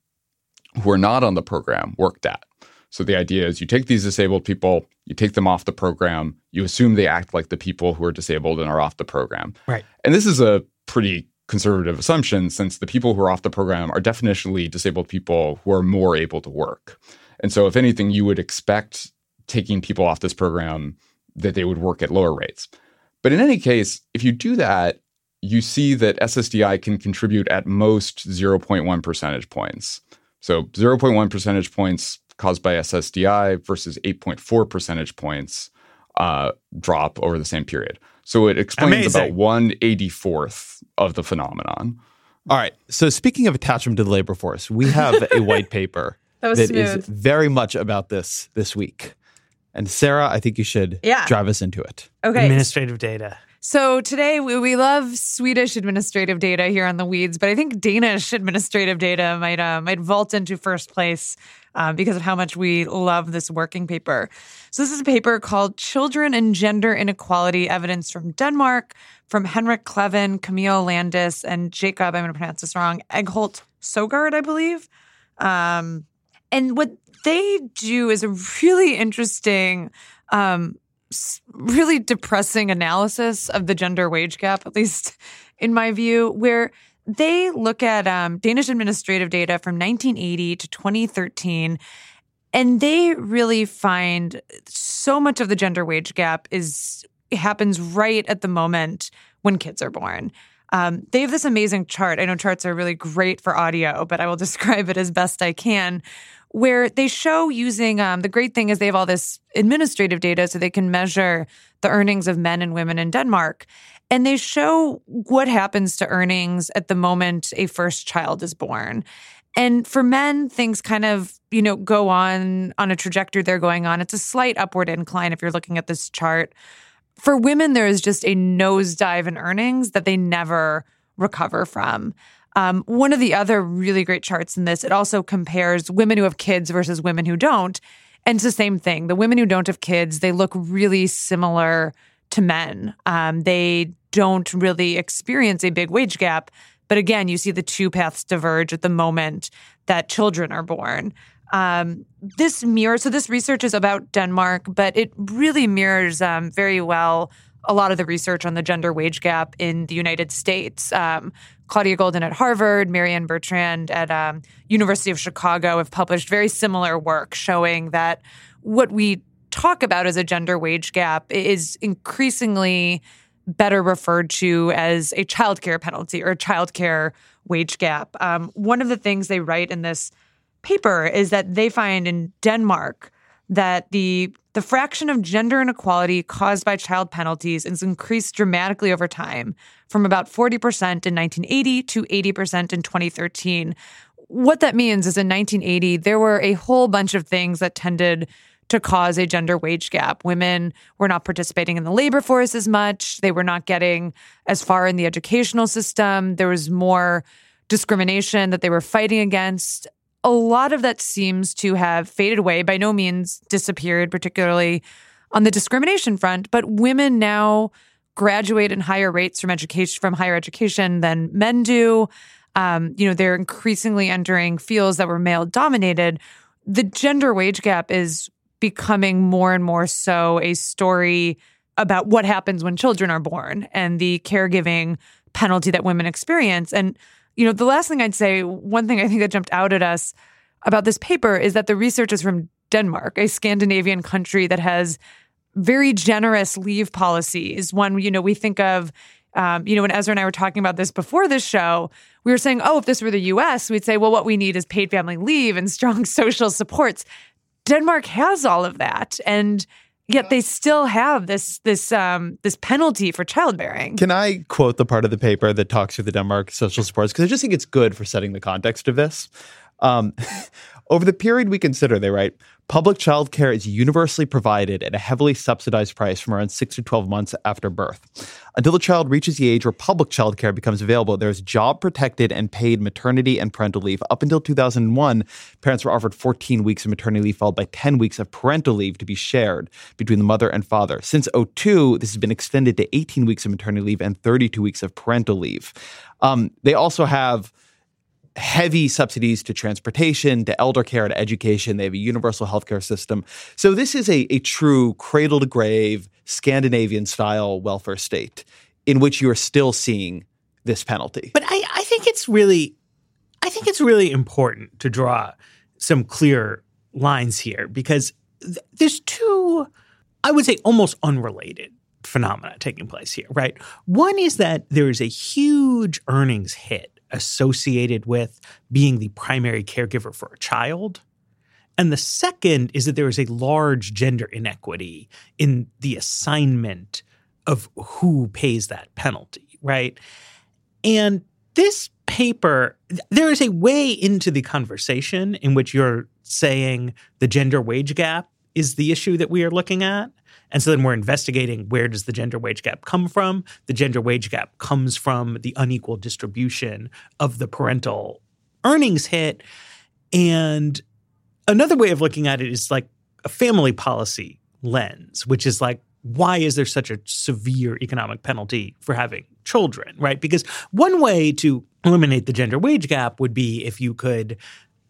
who are not on the program worked at. So the idea is you take these disabled people, you take them off the program, you assume they act like the people who are disabled and are off the program. Right. And this is a pretty conservative assumption since the people who are off the program are definitionally disabled people who are more able to work. And so, if anything, you would expect taking people off this program that they would work at lower rates. But in any case, if you do that, you see that SSDI can contribute at most 0.1 percentage points. So 0.1 percentage points caused by SSDI versus 8.4 percentage points uh, drop over the same period. So it explains Amazing. about one eighty fourth of the phenomenon. All right. So speaking of attachment to the labor force, we have a white paper That was that is very much about this this week. And Sarah, I think you should Yeah. drive us into it. Okay. Administrative data. So today we, we love Swedish administrative data here on the weeds, but I think Danish administrative data might uh, might vault into first place uh, because of how much we love this working paper. So this is a paper called "Children and Gender Inequality: Evidence from Denmark" from Henrik Kleven, Camille Landais, and Jakob. I'm going to pronounce this wrong. Egholt Søgaard, I believe. Um, and what they do is a really interesting um, really depressing analysis of the gender wage gap, at least in my view, where they look at um, Danish administrative data from 1980 to 2013, and they really find so much of the gender wage gap is happens right at the moment when kids are born. Um, they have this amazing chart. I know charts are really great for audio, but I will describe it as best I can where they show using um, the great thing is they have all this administrative data so they can measure the earnings of men and women in Denmark. And they show what happens to earnings at the moment a first child is born. And for men, things kind of, you know, go on on a trajectory they're going on. It's a slight upward incline if you're looking at this chart. For women, there is just a nosedive in earnings that they never recover from. Um, one of the other really great charts in this, it also compares women who have kids versus women who don't. And it's the same thing. The women who don't have kids, they look really similar to men. Um, they don't really experience a big wage gap. But again, you see the two paths diverge at the moment that children are born. Um, this mirror, so this research is about Denmark, but it really mirrors um, very well a lot of the research on the gender wage gap in the United States. Um, Claudia Goldin at Harvard, Marianne Bertrand at um, University of Chicago have published very similar work showing that what we talk about as a gender wage gap is increasingly better referred to as a childcare penalty or childcare wage gap. Um, one of the things they write in this paper is that they find in Denmark that the the fraction of gender inequality caused by child penalties has increased dramatically over time from about 40% in 1980 to 80% in 2013. What that means is in 1980, there were a whole bunch of things that tended to cause a gender wage gap. Women were not participating in the labor force as much. They were not getting as far in the educational system. There was more discrimination that they were fighting against. A lot of that seems to have faded away, by no means disappeared, particularly on the discrimination front. But women now graduate in higher rates from education from higher education than men do. Um, you know, they're increasingly entering fields that were male dominated. The gender wage gap is becoming more and more so a story about what happens when children are born and the caregiving penalty that women experience. And, you know, the last thing I'd say, one thing I think that jumped out at us about this paper is that the research is from Denmark, a Scandinavian country that has very generous leave policies. One, you know, we think of, um, you know, when Ezra and I were talking about this before this show, we were saying, oh, if this were the US, we'd say, well, what we need is paid family leave and strong social supports. Denmark has all of that. And yet they still have this this um, this penalty for childbearing. Can I quote the part of the paper that talks through the Denmark social supports? Because I just think it's good for setting the context of this. Um, over the period we consider, they write, public child care is universally provided at a heavily subsidized price from around 6 to 12 months after birth. Until the child reaches the age where public child care becomes available, there is job protected and paid maternity and parental leave. Up until 2001, parents were offered 14 weeks of maternity leave, followed by 10 weeks of parental leave to be shared between the mother and father. Since 02, this has been extended to 18 weeks of maternity leave and 32 weeks of parental leave. Um, they also have heavy subsidies to transportation, to elder care, to education. They have a universal healthcare system. So this is a, a true cradle to grave Scandinavian style welfare state in which you are still seeing this penalty. But I, I think it's really I think it's really important to draw some clear lines here because th- there's two, I would say almost unrelated phenomena taking place here, right? One is that there is a huge earnings hit associated with being the primary caregiver for a child. And the second is that there is a large gender inequity in the assignment of who pays that penalty, right? And this paper, there is a way into the conversation in which you're saying the gender wage gap is the issue that we are looking at. And so then we're investigating where does the gender wage gap come from? The gender wage gap comes from the unequal distribution of the parental earnings hit. And another way of looking at it is like a family policy lens, which is like, why is there such a severe economic penalty for having children, right? Because one way to eliminate the gender wage gap would be if you could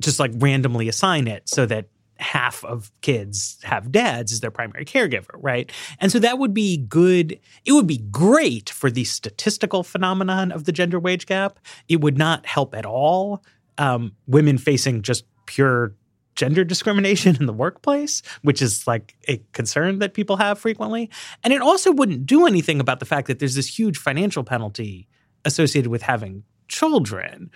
just like randomly assign it so that half of kids have dads as their primary caregiver, right? And so that would be good. It would be great for the statistical phenomenon of the gender wage gap. It would not help at all um, women facing just pure gender discrimination in the workplace, which is like a concern that people have frequently. And it also wouldn't do anything about the fact that there's this huge financial penalty associated with having children,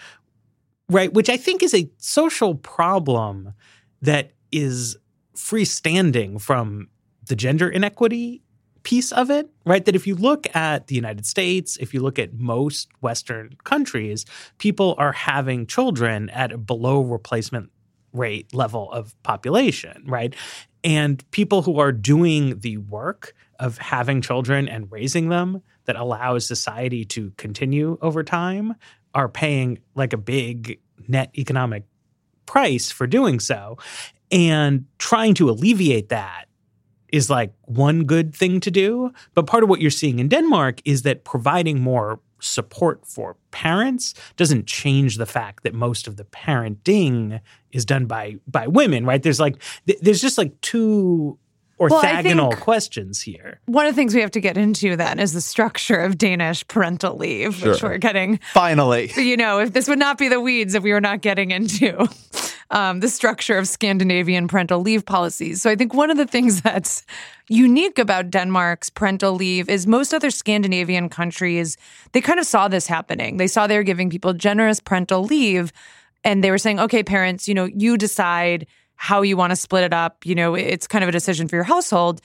right? Which I think is a social problem that is freestanding from the gender inequity piece of it, right? That if you look at the United States, if you look at most Western countries, people are having children at a below replacement rate level of population, right? And people who are doing the work of having children and raising them that allows society to continue over time are paying like a big net economic price for doing so. And trying to alleviate that is like one good thing to do. But part of what you're seeing in Denmark is that providing more support for parents doesn't change the fact that most of the parenting is done by by women, right? There's like th- there's just like two orthogonal well, questions here. One of the things we have to get into then is the structure of Danish parental leave, sure. which we're getting. Finally. You know, if this would not be the weeds if we were not getting into um, the structure of Scandinavian parental leave policies. So I think one of the things that's unique about Denmark's parental leave is most other Scandinavian countries, they kind of saw this happening. They saw they were giving people generous parental leave and they were saying, okay, parents, you know, you decide how you want to split it up. You know, it's kind of a decision for your household.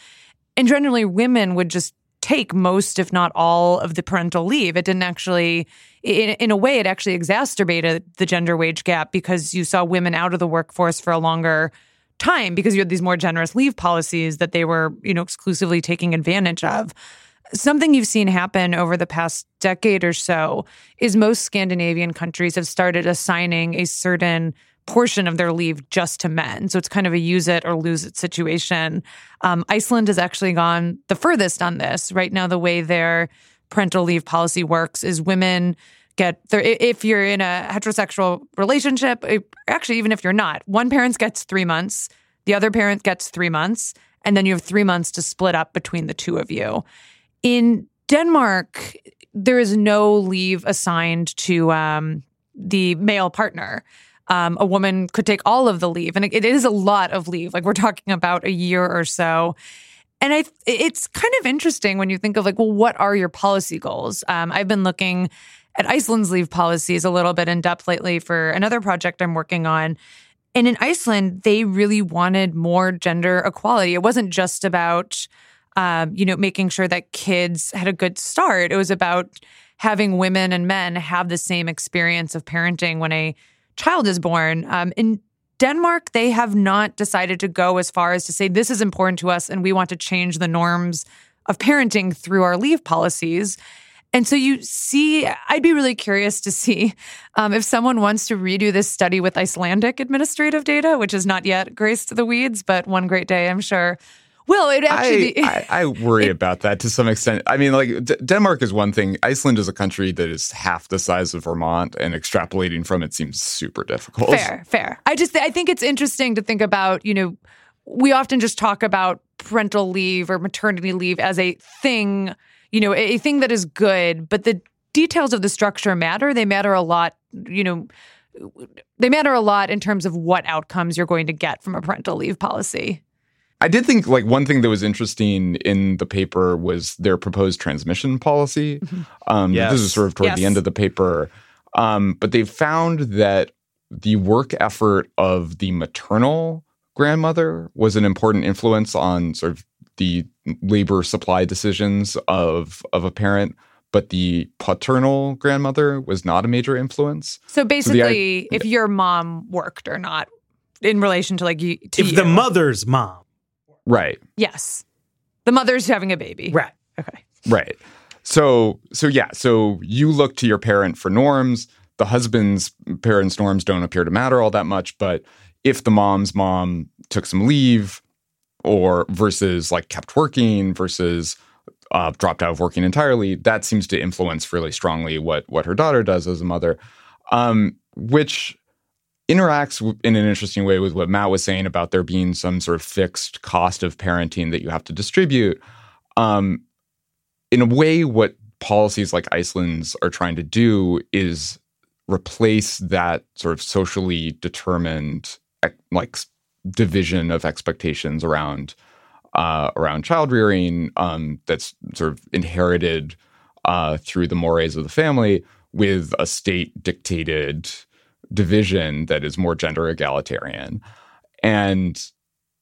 And generally, women would just take most, if not all, of the parental leave. It didn't actually, in, in a way, it actually exacerbated the gender wage gap because you saw women out of the workforce for a longer time because you had these more generous leave policies that they were, you know, exclusively taking advantage of. Something you've seen happen over the past decade or so is most Scandinavian countries have started assigning a certain portion of their leave just to men. So it's kind of a use it or lose it situation. Um, Iceland has actually gone the furthest on this. Right now, the way their parental leave policy works is women get if you're in a heterosexual relationship, actually, even if you're not, one parent gets three months, the other parent gets three months, and then you have three months to split up between the two of you. In Denmark, there is no leave assigned to um, the male partner. Um, a woman could take all of the leave, and it, it is a lot of leave. Like we're talking about a year or so. And I, it's kind of interesting when you think of like, well, what are your policy goals? Um, I've been looking at Iceland's leave policies a little bit in depth lately for another project I'm working on. And in Iceland, they really wanted more gender equality. It wasn't just about um, you know, making sure that kids had a good start. It was about having women and men have the same experience of parenting when a child is born. Um, in Denmark, they have not decided to go as far as to say this is important to us and we want to change the norms of parenting through our leave policies. And so you see, I'd be really curious to see um, if someone wants to redo this study with Icelandic administrative data, which is not yet graced the weeds, but one great day, I'm sure well, it actually. I, I, I worry it, about that to some extent. I mean, like D- Denmark is one thing. Iceland is a country that is half the size of Vermont, and extrapolating from it seems super difficult. Fair, fair. I just I think it's interesting to think about. You know, we often just talk about parental leave or maternity leave as a thing. You know, a thing that is good, but the details of the structure matter. They matter a lot. You know they matter a lot in terms of what outcomes you're going to get from a parental leave policy. I did think like one thing that was interesting in the paper was their proposed transmission policy. Mm-hmm. Um, yes. This is sort of toward yes. the end of the paper, um, but they found that the work effort of the maternal grandmother was an important influence on sort of the labor supply decisions of of a parent but the paternal grandmother was not a major influence. So basically, so the, if your mom worked or not in relation to like you, to if you. the mother's mom Right. Yes. The mother's having a baby. Right. Okay. Right. So so yeah, so you look to your parent for norms. The husband's parents' norms don't appear to matter all that much, but if the mom's mom took some leave or versus like kept working versus uh, dropped out of working entirely, that seems to influence really strongly what what her daughter does as a mother. Um, which interacts in an interesting way with what Matt was saying about there being some sort of fixed cost of parenting that you have to distribute. Um, in a way, what policies like Iceland's are trying to do is replace that sort of socially determined like division of expectations around uh, around child rearing um, that's sort of inherited uh, through the mores of the family with a state dictated division that is more gender egalitarian. And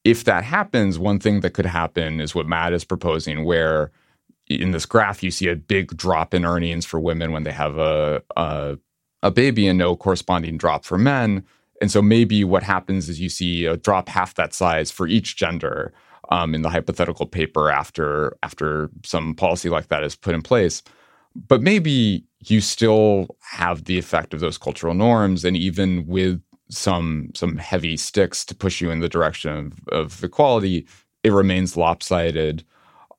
if that happens, one thing that could happen is what Matt is proposing, where in this graph you see a big drop in earnings for women when they have a, a, a baby and no corresponding drop for men. And so maybe what happens is you see a drop half that size for each gender um, in the hypothetical paper after after some policy like that is put in place. But maybe you still have the effect of those cultural norms and even with some some heavy sticks to push you in the direction of, of equality it remains lopsided.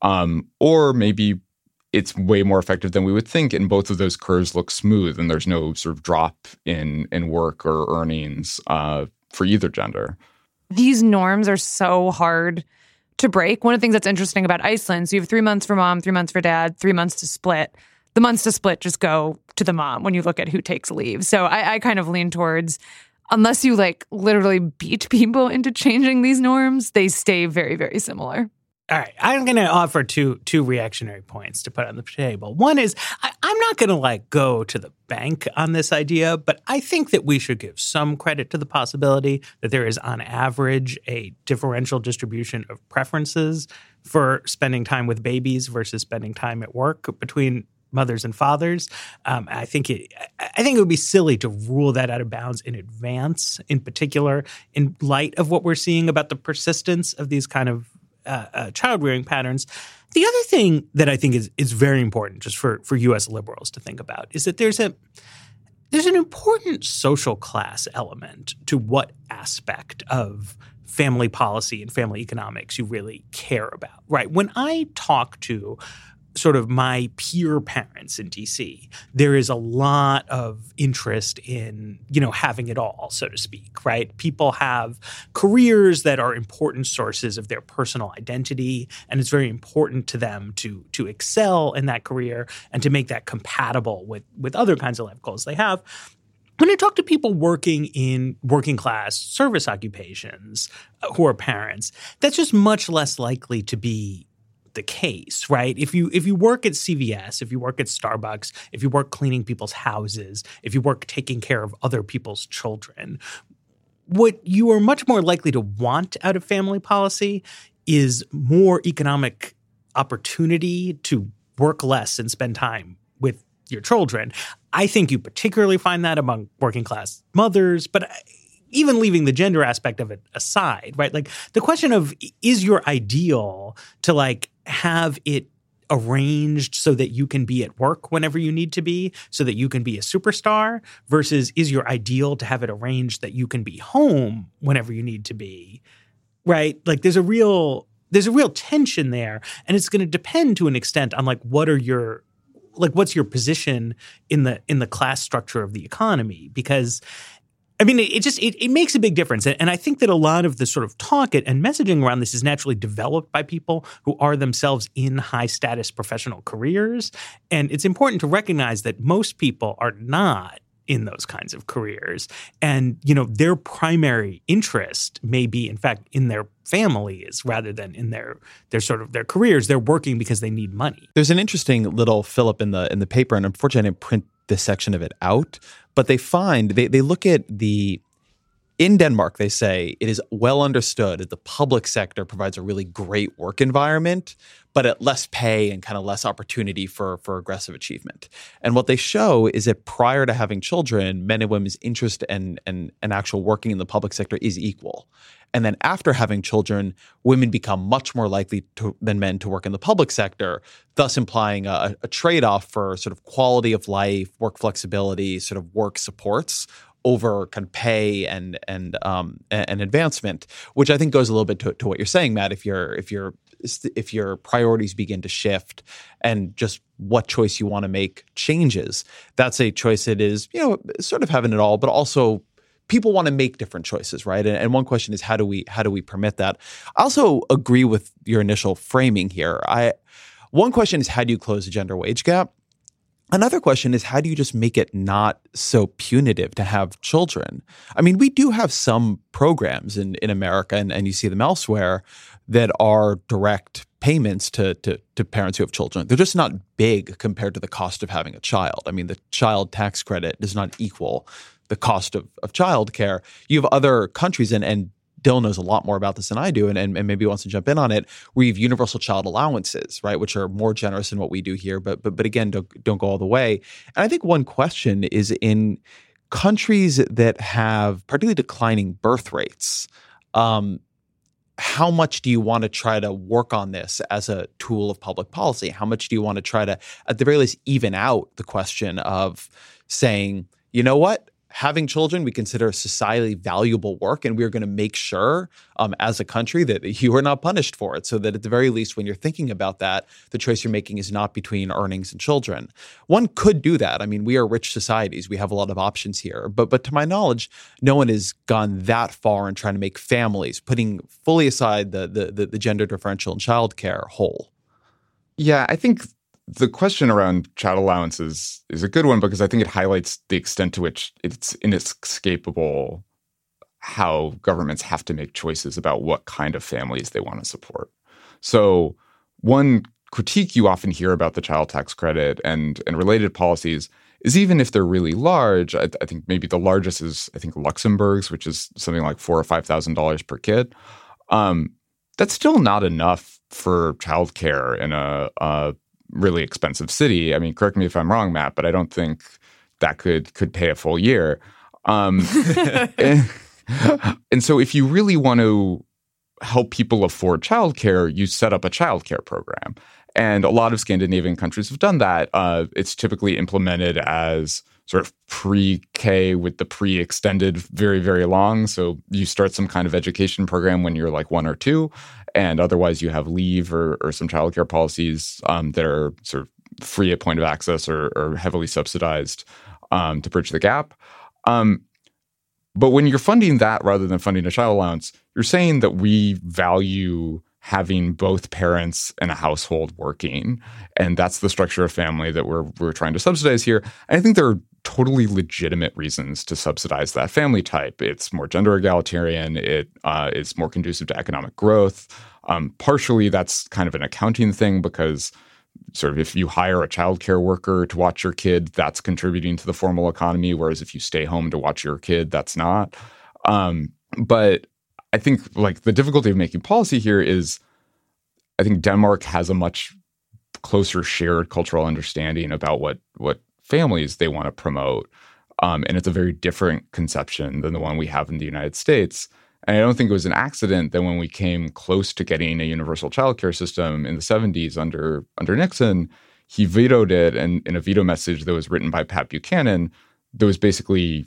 Um, or maybe it's way more effective than we would think and both of those curves look smooth and there's no sort of drop in in work or earnings uh, for either gender. These norms are so hard to break. One of the things that's interesting about iceland so you have three months for mom three months for dad three months to split the months to split just go to the mom when you look at who takes leave. So I, I kind of lean towards unless you like literally beat people into changing these norms, they stay very, very similar. All right, I'm going to offer two two reactionary points to put on the table. One is I, I'm not going to like go to the bank on this idea, but I think that we should give some credit to the possibility that there is, on average, a differential distribution of preferences for spending time with babies versus spending time at work between mothers and fathers. Um, I think it. I think it would be silly to rule that out of bounds in advance. In particular, in light of what we're seeing about the persistence of these kind of uh, uh, child rearing patterns. The other thing that I think is is very important, just for for U.S. liberals to think about, is that there's a there's an important social class element to what aspect of family policy and family economics you really care about, right? When I talk to sort of my peer parents in DC, there is a lot of interest in, you know, having it all, so to speak, right? People have careers that are important sources of their personal identity, and it's very important to them to to excel in that career and to make that compatible with with other kinds of life goals they have. When I talk to people working in working class service occupations uh, who are parents, that's just much less likely to be the case, right? If you if you work at CVS, if you work at Starbucks, if you work cleaning people's houses, if you work taking care of other people's children, what you are much more likely to want out of family policy is more economic opportunity to work less and spend time with your children. I think you particularly find that among working class mothers, but even leaving the gender aspect of it aside, right? Like the question of is your ideal to like have it arranged so that you can be at work whenever you need to be, so that you can be a superstar, versus is your ideal to have it arranged that you can be home whenever you need to be, right? Like there's a real there's a real tension there, and it's going to depend to an extent on like what are your like what's your position in the in the class structure of the economy because I mean, it, just it, it, makes a big difference, and, I think that a lot of the sort of talk and messaging around this is naturally developed by people who are themselves in high status professional careers, and it's important to recognize that most people are not in those kinds of careers. And you know their primary interest may be in fact in their families rather than in their their sort of their careers. They're working because they need money. There's an interesting little fillip in the in the paper and unfortunately i didn't print this section of it out but they find they, they look at the in Denmark, they say it is well understood that the public sector provides a really great work environment, but at less pay and kind of less opportunity for, for aggressive achievement. And what they show is that prior to having children, men and women's interest and, and, and actual working in the public sector is equal. And then after having children, women become much more likely to, than men to work in the public sector, thus implying a, a trade off for sort of quality of life, work flexibility, sort of work supports over kind of pay and and um and advancement, which I think goes a little bit to, to what you're saying, Matt. If you're if you're if your priorities begin to shift and just what choice you want to make changes, that's a choice that is you know sort of having it all, but also people want to make different choices, right? And, and, one question is how do we how do we permit that? I also agree with your initial framing here. I one question is how do you close the gender wage gap? Another question is how do you just make it not so punitive to have children? I mean, we do have some programs in, in America, and, and you see them elsewhere, that are direct payments to, to, to parents who have children. They're just not big compared to the cost of having a child. I mean, the child tax credit does not equal the cost of, of childcare. You have other countries, and, and Dylan knows a lot more about this than I do, and, and, and maybe wants to jump in on it. We have universal child allowances, right, which are more generous than what we do here, but but but again, don't don't go all the way. And I think one question is in countries that have particularly declining birth rates. Um, how much do you want to try to work on this as a tool of public policy? How much do you want to try to, at the very least, even out the question of saying, you know what, having children we consider societally valuable work and we're going to make sure um, as a country that you are not punished for it so that at the very least when you're thinking about that the choice you're making is not between earnings and children. One could do that. I mean we are rich societies. We have a lot of options here. But but to my knowledge no one has gone that far in trying to make families putting fully aside the the, the, the gender differential in childcare whole. Yeah i think the question around child allowances is a good one because I think it highlights the extent to which it's inescapable how governments have to make choices about what kind of families they want to support. So, one critique you often hear about the child tax credit and and related policies is even if they're really large, I, I think maybe the largest is I think Luxembourg's, which is something like four or five thousand dollars per kid. Um, that's still not enough for childcare in a, a really expensive city. I mean, correct me if I'm wrong, Matt, but I don't think that could could pay a full year. Um, and, and so, if you really want to help people afford childcare, you set up a childcare program. And a lot of Scandinavian countries have done that. Uh, it's typically implemented as sort of pre-K with the pre-extended very, very long. So you start some kind of education program when you're like one or two, and otherwise you have leave or, or some childcare policies um, that are sort of free at point of access or, or heavily subsidized um, to bridge the gap. Um, but when you're funding that rather than funding a child allowance, you're saying that we value having both parents in a household working. And that's the structure of family that we're, we're trying to subsidize here. And I think there are totally legitimate reasons to subsidize that family type. It's more gender egalitarian, It uh, is more conducive to economic growth. Um, partially, that's kind of an accounting thing because sort of if you hire a childcare worker to watch your kid, that's contributing to the formal economy. Whereas if you stay home to watch your kid, that's not. Um, but I think like the difficulty of making policy here is I think Denmark has a much closer shared cultural understanding about what what families they want to promote. Um, and it's a very different conception than the one we have in the United States. And I don't think it was an accident that when we came close to getting a universal childcare system in the 70s under under Nixon, he vetoed it. And in a veto message that was written by Pat Buchanan, that was basically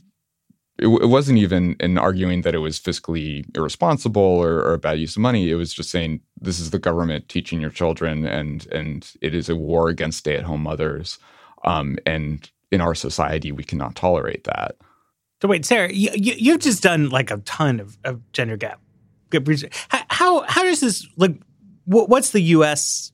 it, it, wasn't even in arguing that it was fiscally irresponsible or, or, a bad use of money. It was just saying this is the government teaching your children, and and it is a war against stay-at-home mothers. Um, and in our society, we cannot tolerate that. So wait, Sarah, you, you have just done like a ton of, of gender gap. How, how how does this like? What's the U.S.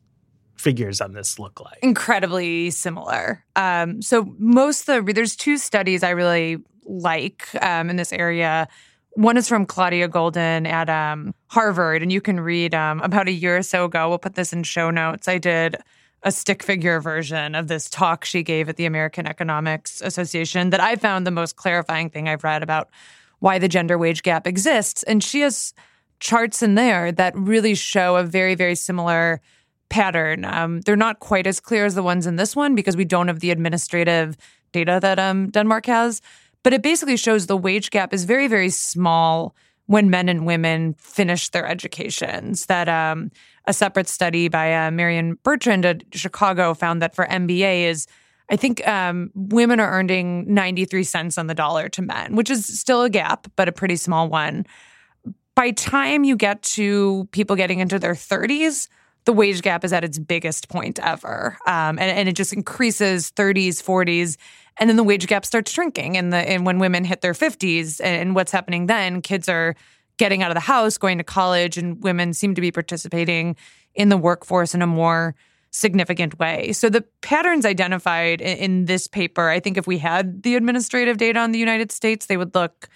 figures on this look like? Incredibly similar. Um, so most of the there's two studies I really like um, in this area. One is from Claudia Goldin at um, Harvard, and you can read um, about a year or so ago. We'll put this in show notes. I did a stick figure version of this talk she gave at the American Economics Association that I found the most clarifying thing I've read about why the gender wage gap exists. And she has charts in there that really show a very, very similar pattern. Um, they're not quite as clear as the ones in this one because we don't have the administrative data that um, Denmark has. But it basically shows the wage gap is very, very small when men and women finish their educations. That um, a separate study by uh, Marianne Bertrand at Chicago found that for MBA is I think um, women are earning 93 cents on the dollar to men, which is still a gap, but a pretty small one. By time you get to people getting into their 30s, the wage gap is at its biggest point ever. Um, and, and, it just increases 30s, 40s. And then the wage gap starts shrinking. And, the, and when women hit their 50s, and what's happening then, kids are getting out of the house, going to college, and women seem to be participating in the workforce in a more significant way. So the patterns identified in this paper, I think if we had the administrative data on the United States, they would look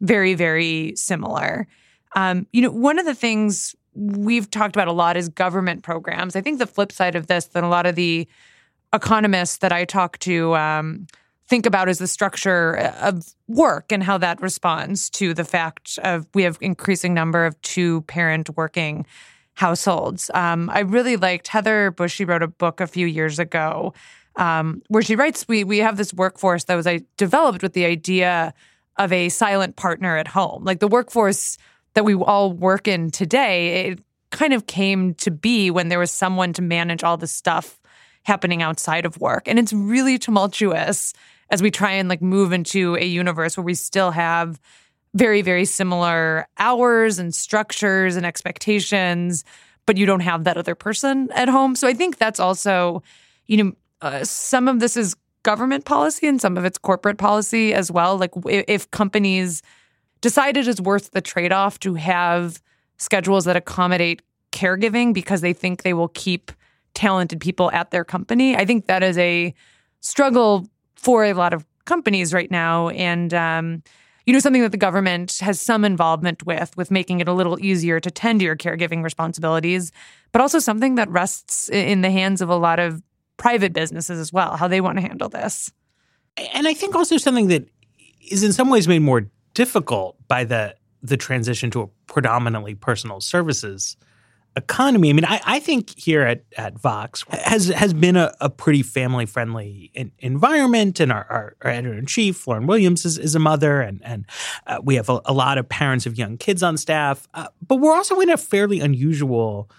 very, very similar. Um, you know, one of the things we've talked about a lot is government programs. I think the flip side of this that a lot of the economists that I talk to um, think about is the structure of work and how that responds to the fact of we have increasing number of two parent working households. Um, I really liked Heather Boushey. She wrote a book a few years ago um, where she writes we we have this workforce that was I developed with the idea of a silent partner at home, like the workforce that we all work in today. It kind of came to be when there was someone to manage all the stuff happening outside of work, and it's really tumultuous as we try and like move into a universe where we still have very, very similar hours and structures and expectations, but you don't have that other person at home. So I think that's also, you know, uh, some of this is government policy and some of it's corporate policy as well. Like if companies decide it is worth the trade off to have schedules that accommodate caregiving because they think they will keep talented people at their company, I think that is a struggle for a lot of companies right now. And, um, you know, something that the government has some involvement with, with making it a little easier to tend to your caregiving responsibilities, but also something that rests in the hands of a lot of private businesses as well, how they want to handle this. And I think also something that is in some ways made more difficult by the the transition to a predominantly personal services economy. I mean, I, I think here at, at Vox has has been a, a pretty family friendly environment, and our, our, our editor in chief, Lauren Williams, is, is a mother, and and uh, we have a, a, lot of parents of young kids on staff. Uh, but we're also in a fairly unusual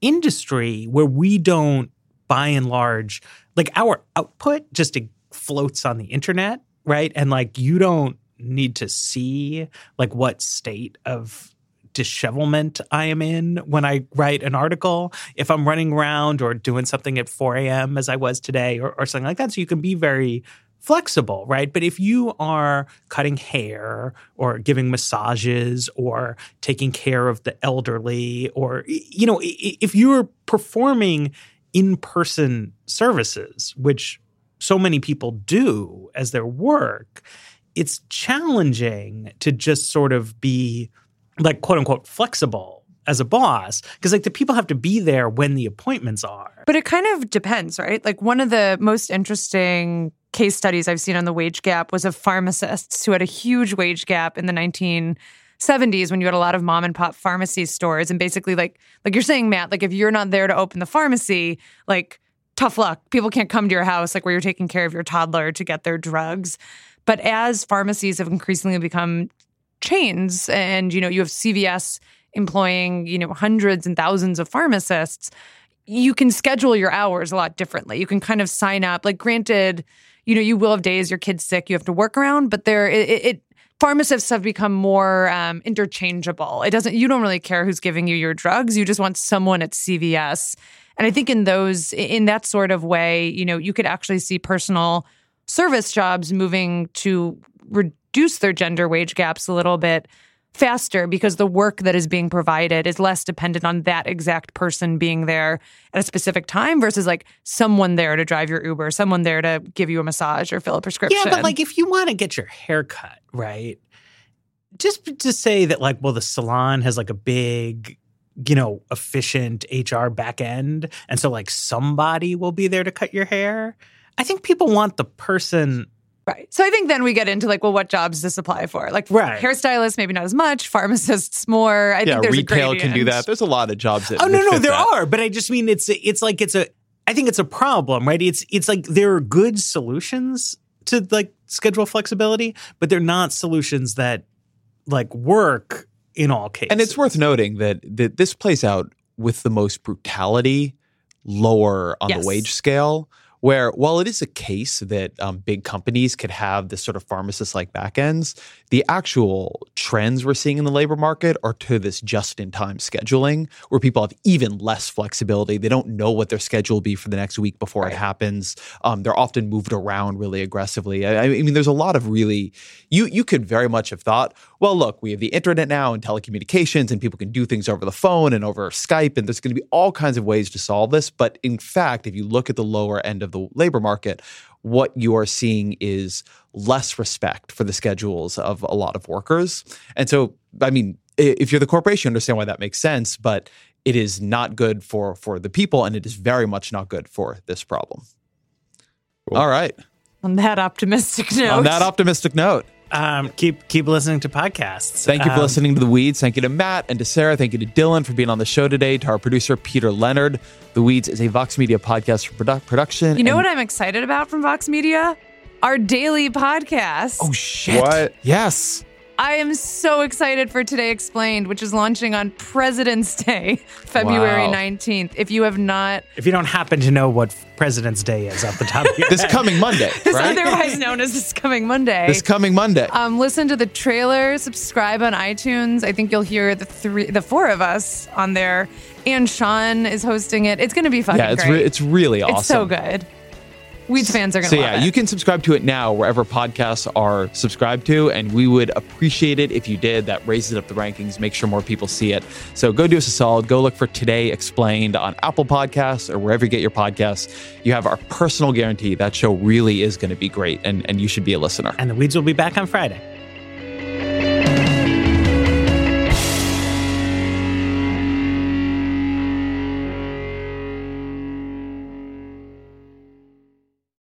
industry where we don't, by and large, like our output just floats on the internet, right? And like you don't need to see like what state of dishevelment I am in when I write an article. If I'm running around or doing something at 4 a.m. as I was today or, or something like that. So you can be very flexible, right? But if you are cutting hair or giving massages or taking care of the elderly or, you know, if you're performing in person services, which so many people do as their work, it's challenging to just sort of be like quote unquote flexible as a boss because like the people have to be there when the appointments are. But it kind of depends, right? Like one of the most interesting case studies I've seen on the wage gap was of pharmacists who had a huge wage gap in the 1970s when you had a lot of mom and pop pharmacy stores and basically like like you're saying Matt, like if you're not there to open the pharmacy, like tough luck. People can't come to your house like where you're taking care of your toddler to get their drugs. But as pharmacies have increasingly become chains. And you know you have CVS employing you know hundreds and thousands of pharmacists. You can schedule your hours a lot differently. You can kind of sign up. Like granted you know you will have days your kid's sick you have to work around but there it, it pharmacists have become more um, interchangeable. It doesn't you don't really care who's giving you your drugs. You just want someone at cvs and i think in those in that sort of way you know you could actually see personal service jobs moving to reduce their gender wage gaps a little bit faster because the work that is being provided is less dependent on that exact person being there at a specific time versus like someone there to drive your Uber, someone there to give you a massage or fill a prescription. Yeah, but like if you want to get your hair cut, right? Just to say that like, well, the salon has like a big you know, efficient HR back end. And so like somebody will be there to cut your hair. I think people want the person Right. So I think then we get into like, well, what jobs does this apply for? Like right. hairstylists, maybe not as much, pharmacists more. I yeah, think there's retail can do that. There's a lot of jobs that Oh no, no, there that. are. But I just mean it's it's like it's a I think it's a problem, right? It's it's like there are good solutions to like schedule flexibility, but they're not solutions that like work in all cases. And it's worth noting that that this plays out with the most brutality lower on yes. the wage scale where while it is a case that um, big companies could have this sort of pharmacist like backends, the actual trends we're seeing in the labor market are to this just in time scheduling where people have even less flexibility. They don't know what their schedule will be for the next week before right. it happens. Um, they're often moved around really aggressively. I, I, mean, there's a lot of really, you, you could very much have thought, well, look, we have the internet now and telecommunications, and people can do things over the phone and over Skype, and there's going to be all kinds of ways to solve this. But in fact, if you look at the lower end of the labor market, what you are seeing is less respect for the schedules of a lot of workers. And so, I mean, if you're the corporation, you understand why that makes sense, but it is not good for for the people, and it is very much not good for this problem. Cool. All right. On that optimistic note. On that optimistic note. Um, keep keep listening to podcasts. Thank you for um, listening to the Weeds. Thank you to Matt and to Sarah. Thank you to Dylan for being on the show today. To our producer Peter Leonard. The Weeds is a Vox Media podcast for produ- production. You know what I'm excited about from Vox Media? Our daily podcast. Oh shit! What? Yes. I am so excited for Today Explained, which is launching on President's Day, February wow. 19th. If you have not. If you don't happen to know what President's Day is off the top of your This coming Monday. this right? otherwise known as this coming Monday. This coming Monday. Um, listen to the trailer, subscribe on iTunes. I think you'll hear the three, the four of us on there. And Sean is hosting it. It's going to be fucking yeah, it's great. Re- it's really awesome. It's so good. Weeds fans are going to so yeah, it. you can subscribe to it now wherever podcasts are subscribed to, and we would appreciate it if you did. That raises up the rankings, make sure more people see it. So go do us a solid. Go look for Today Explained on Apple Podcasts or wherever you get your podcasts. You have our personal guarantee that show really is going to be great, and and you should be a listener. And the Weeds will be back on Friday.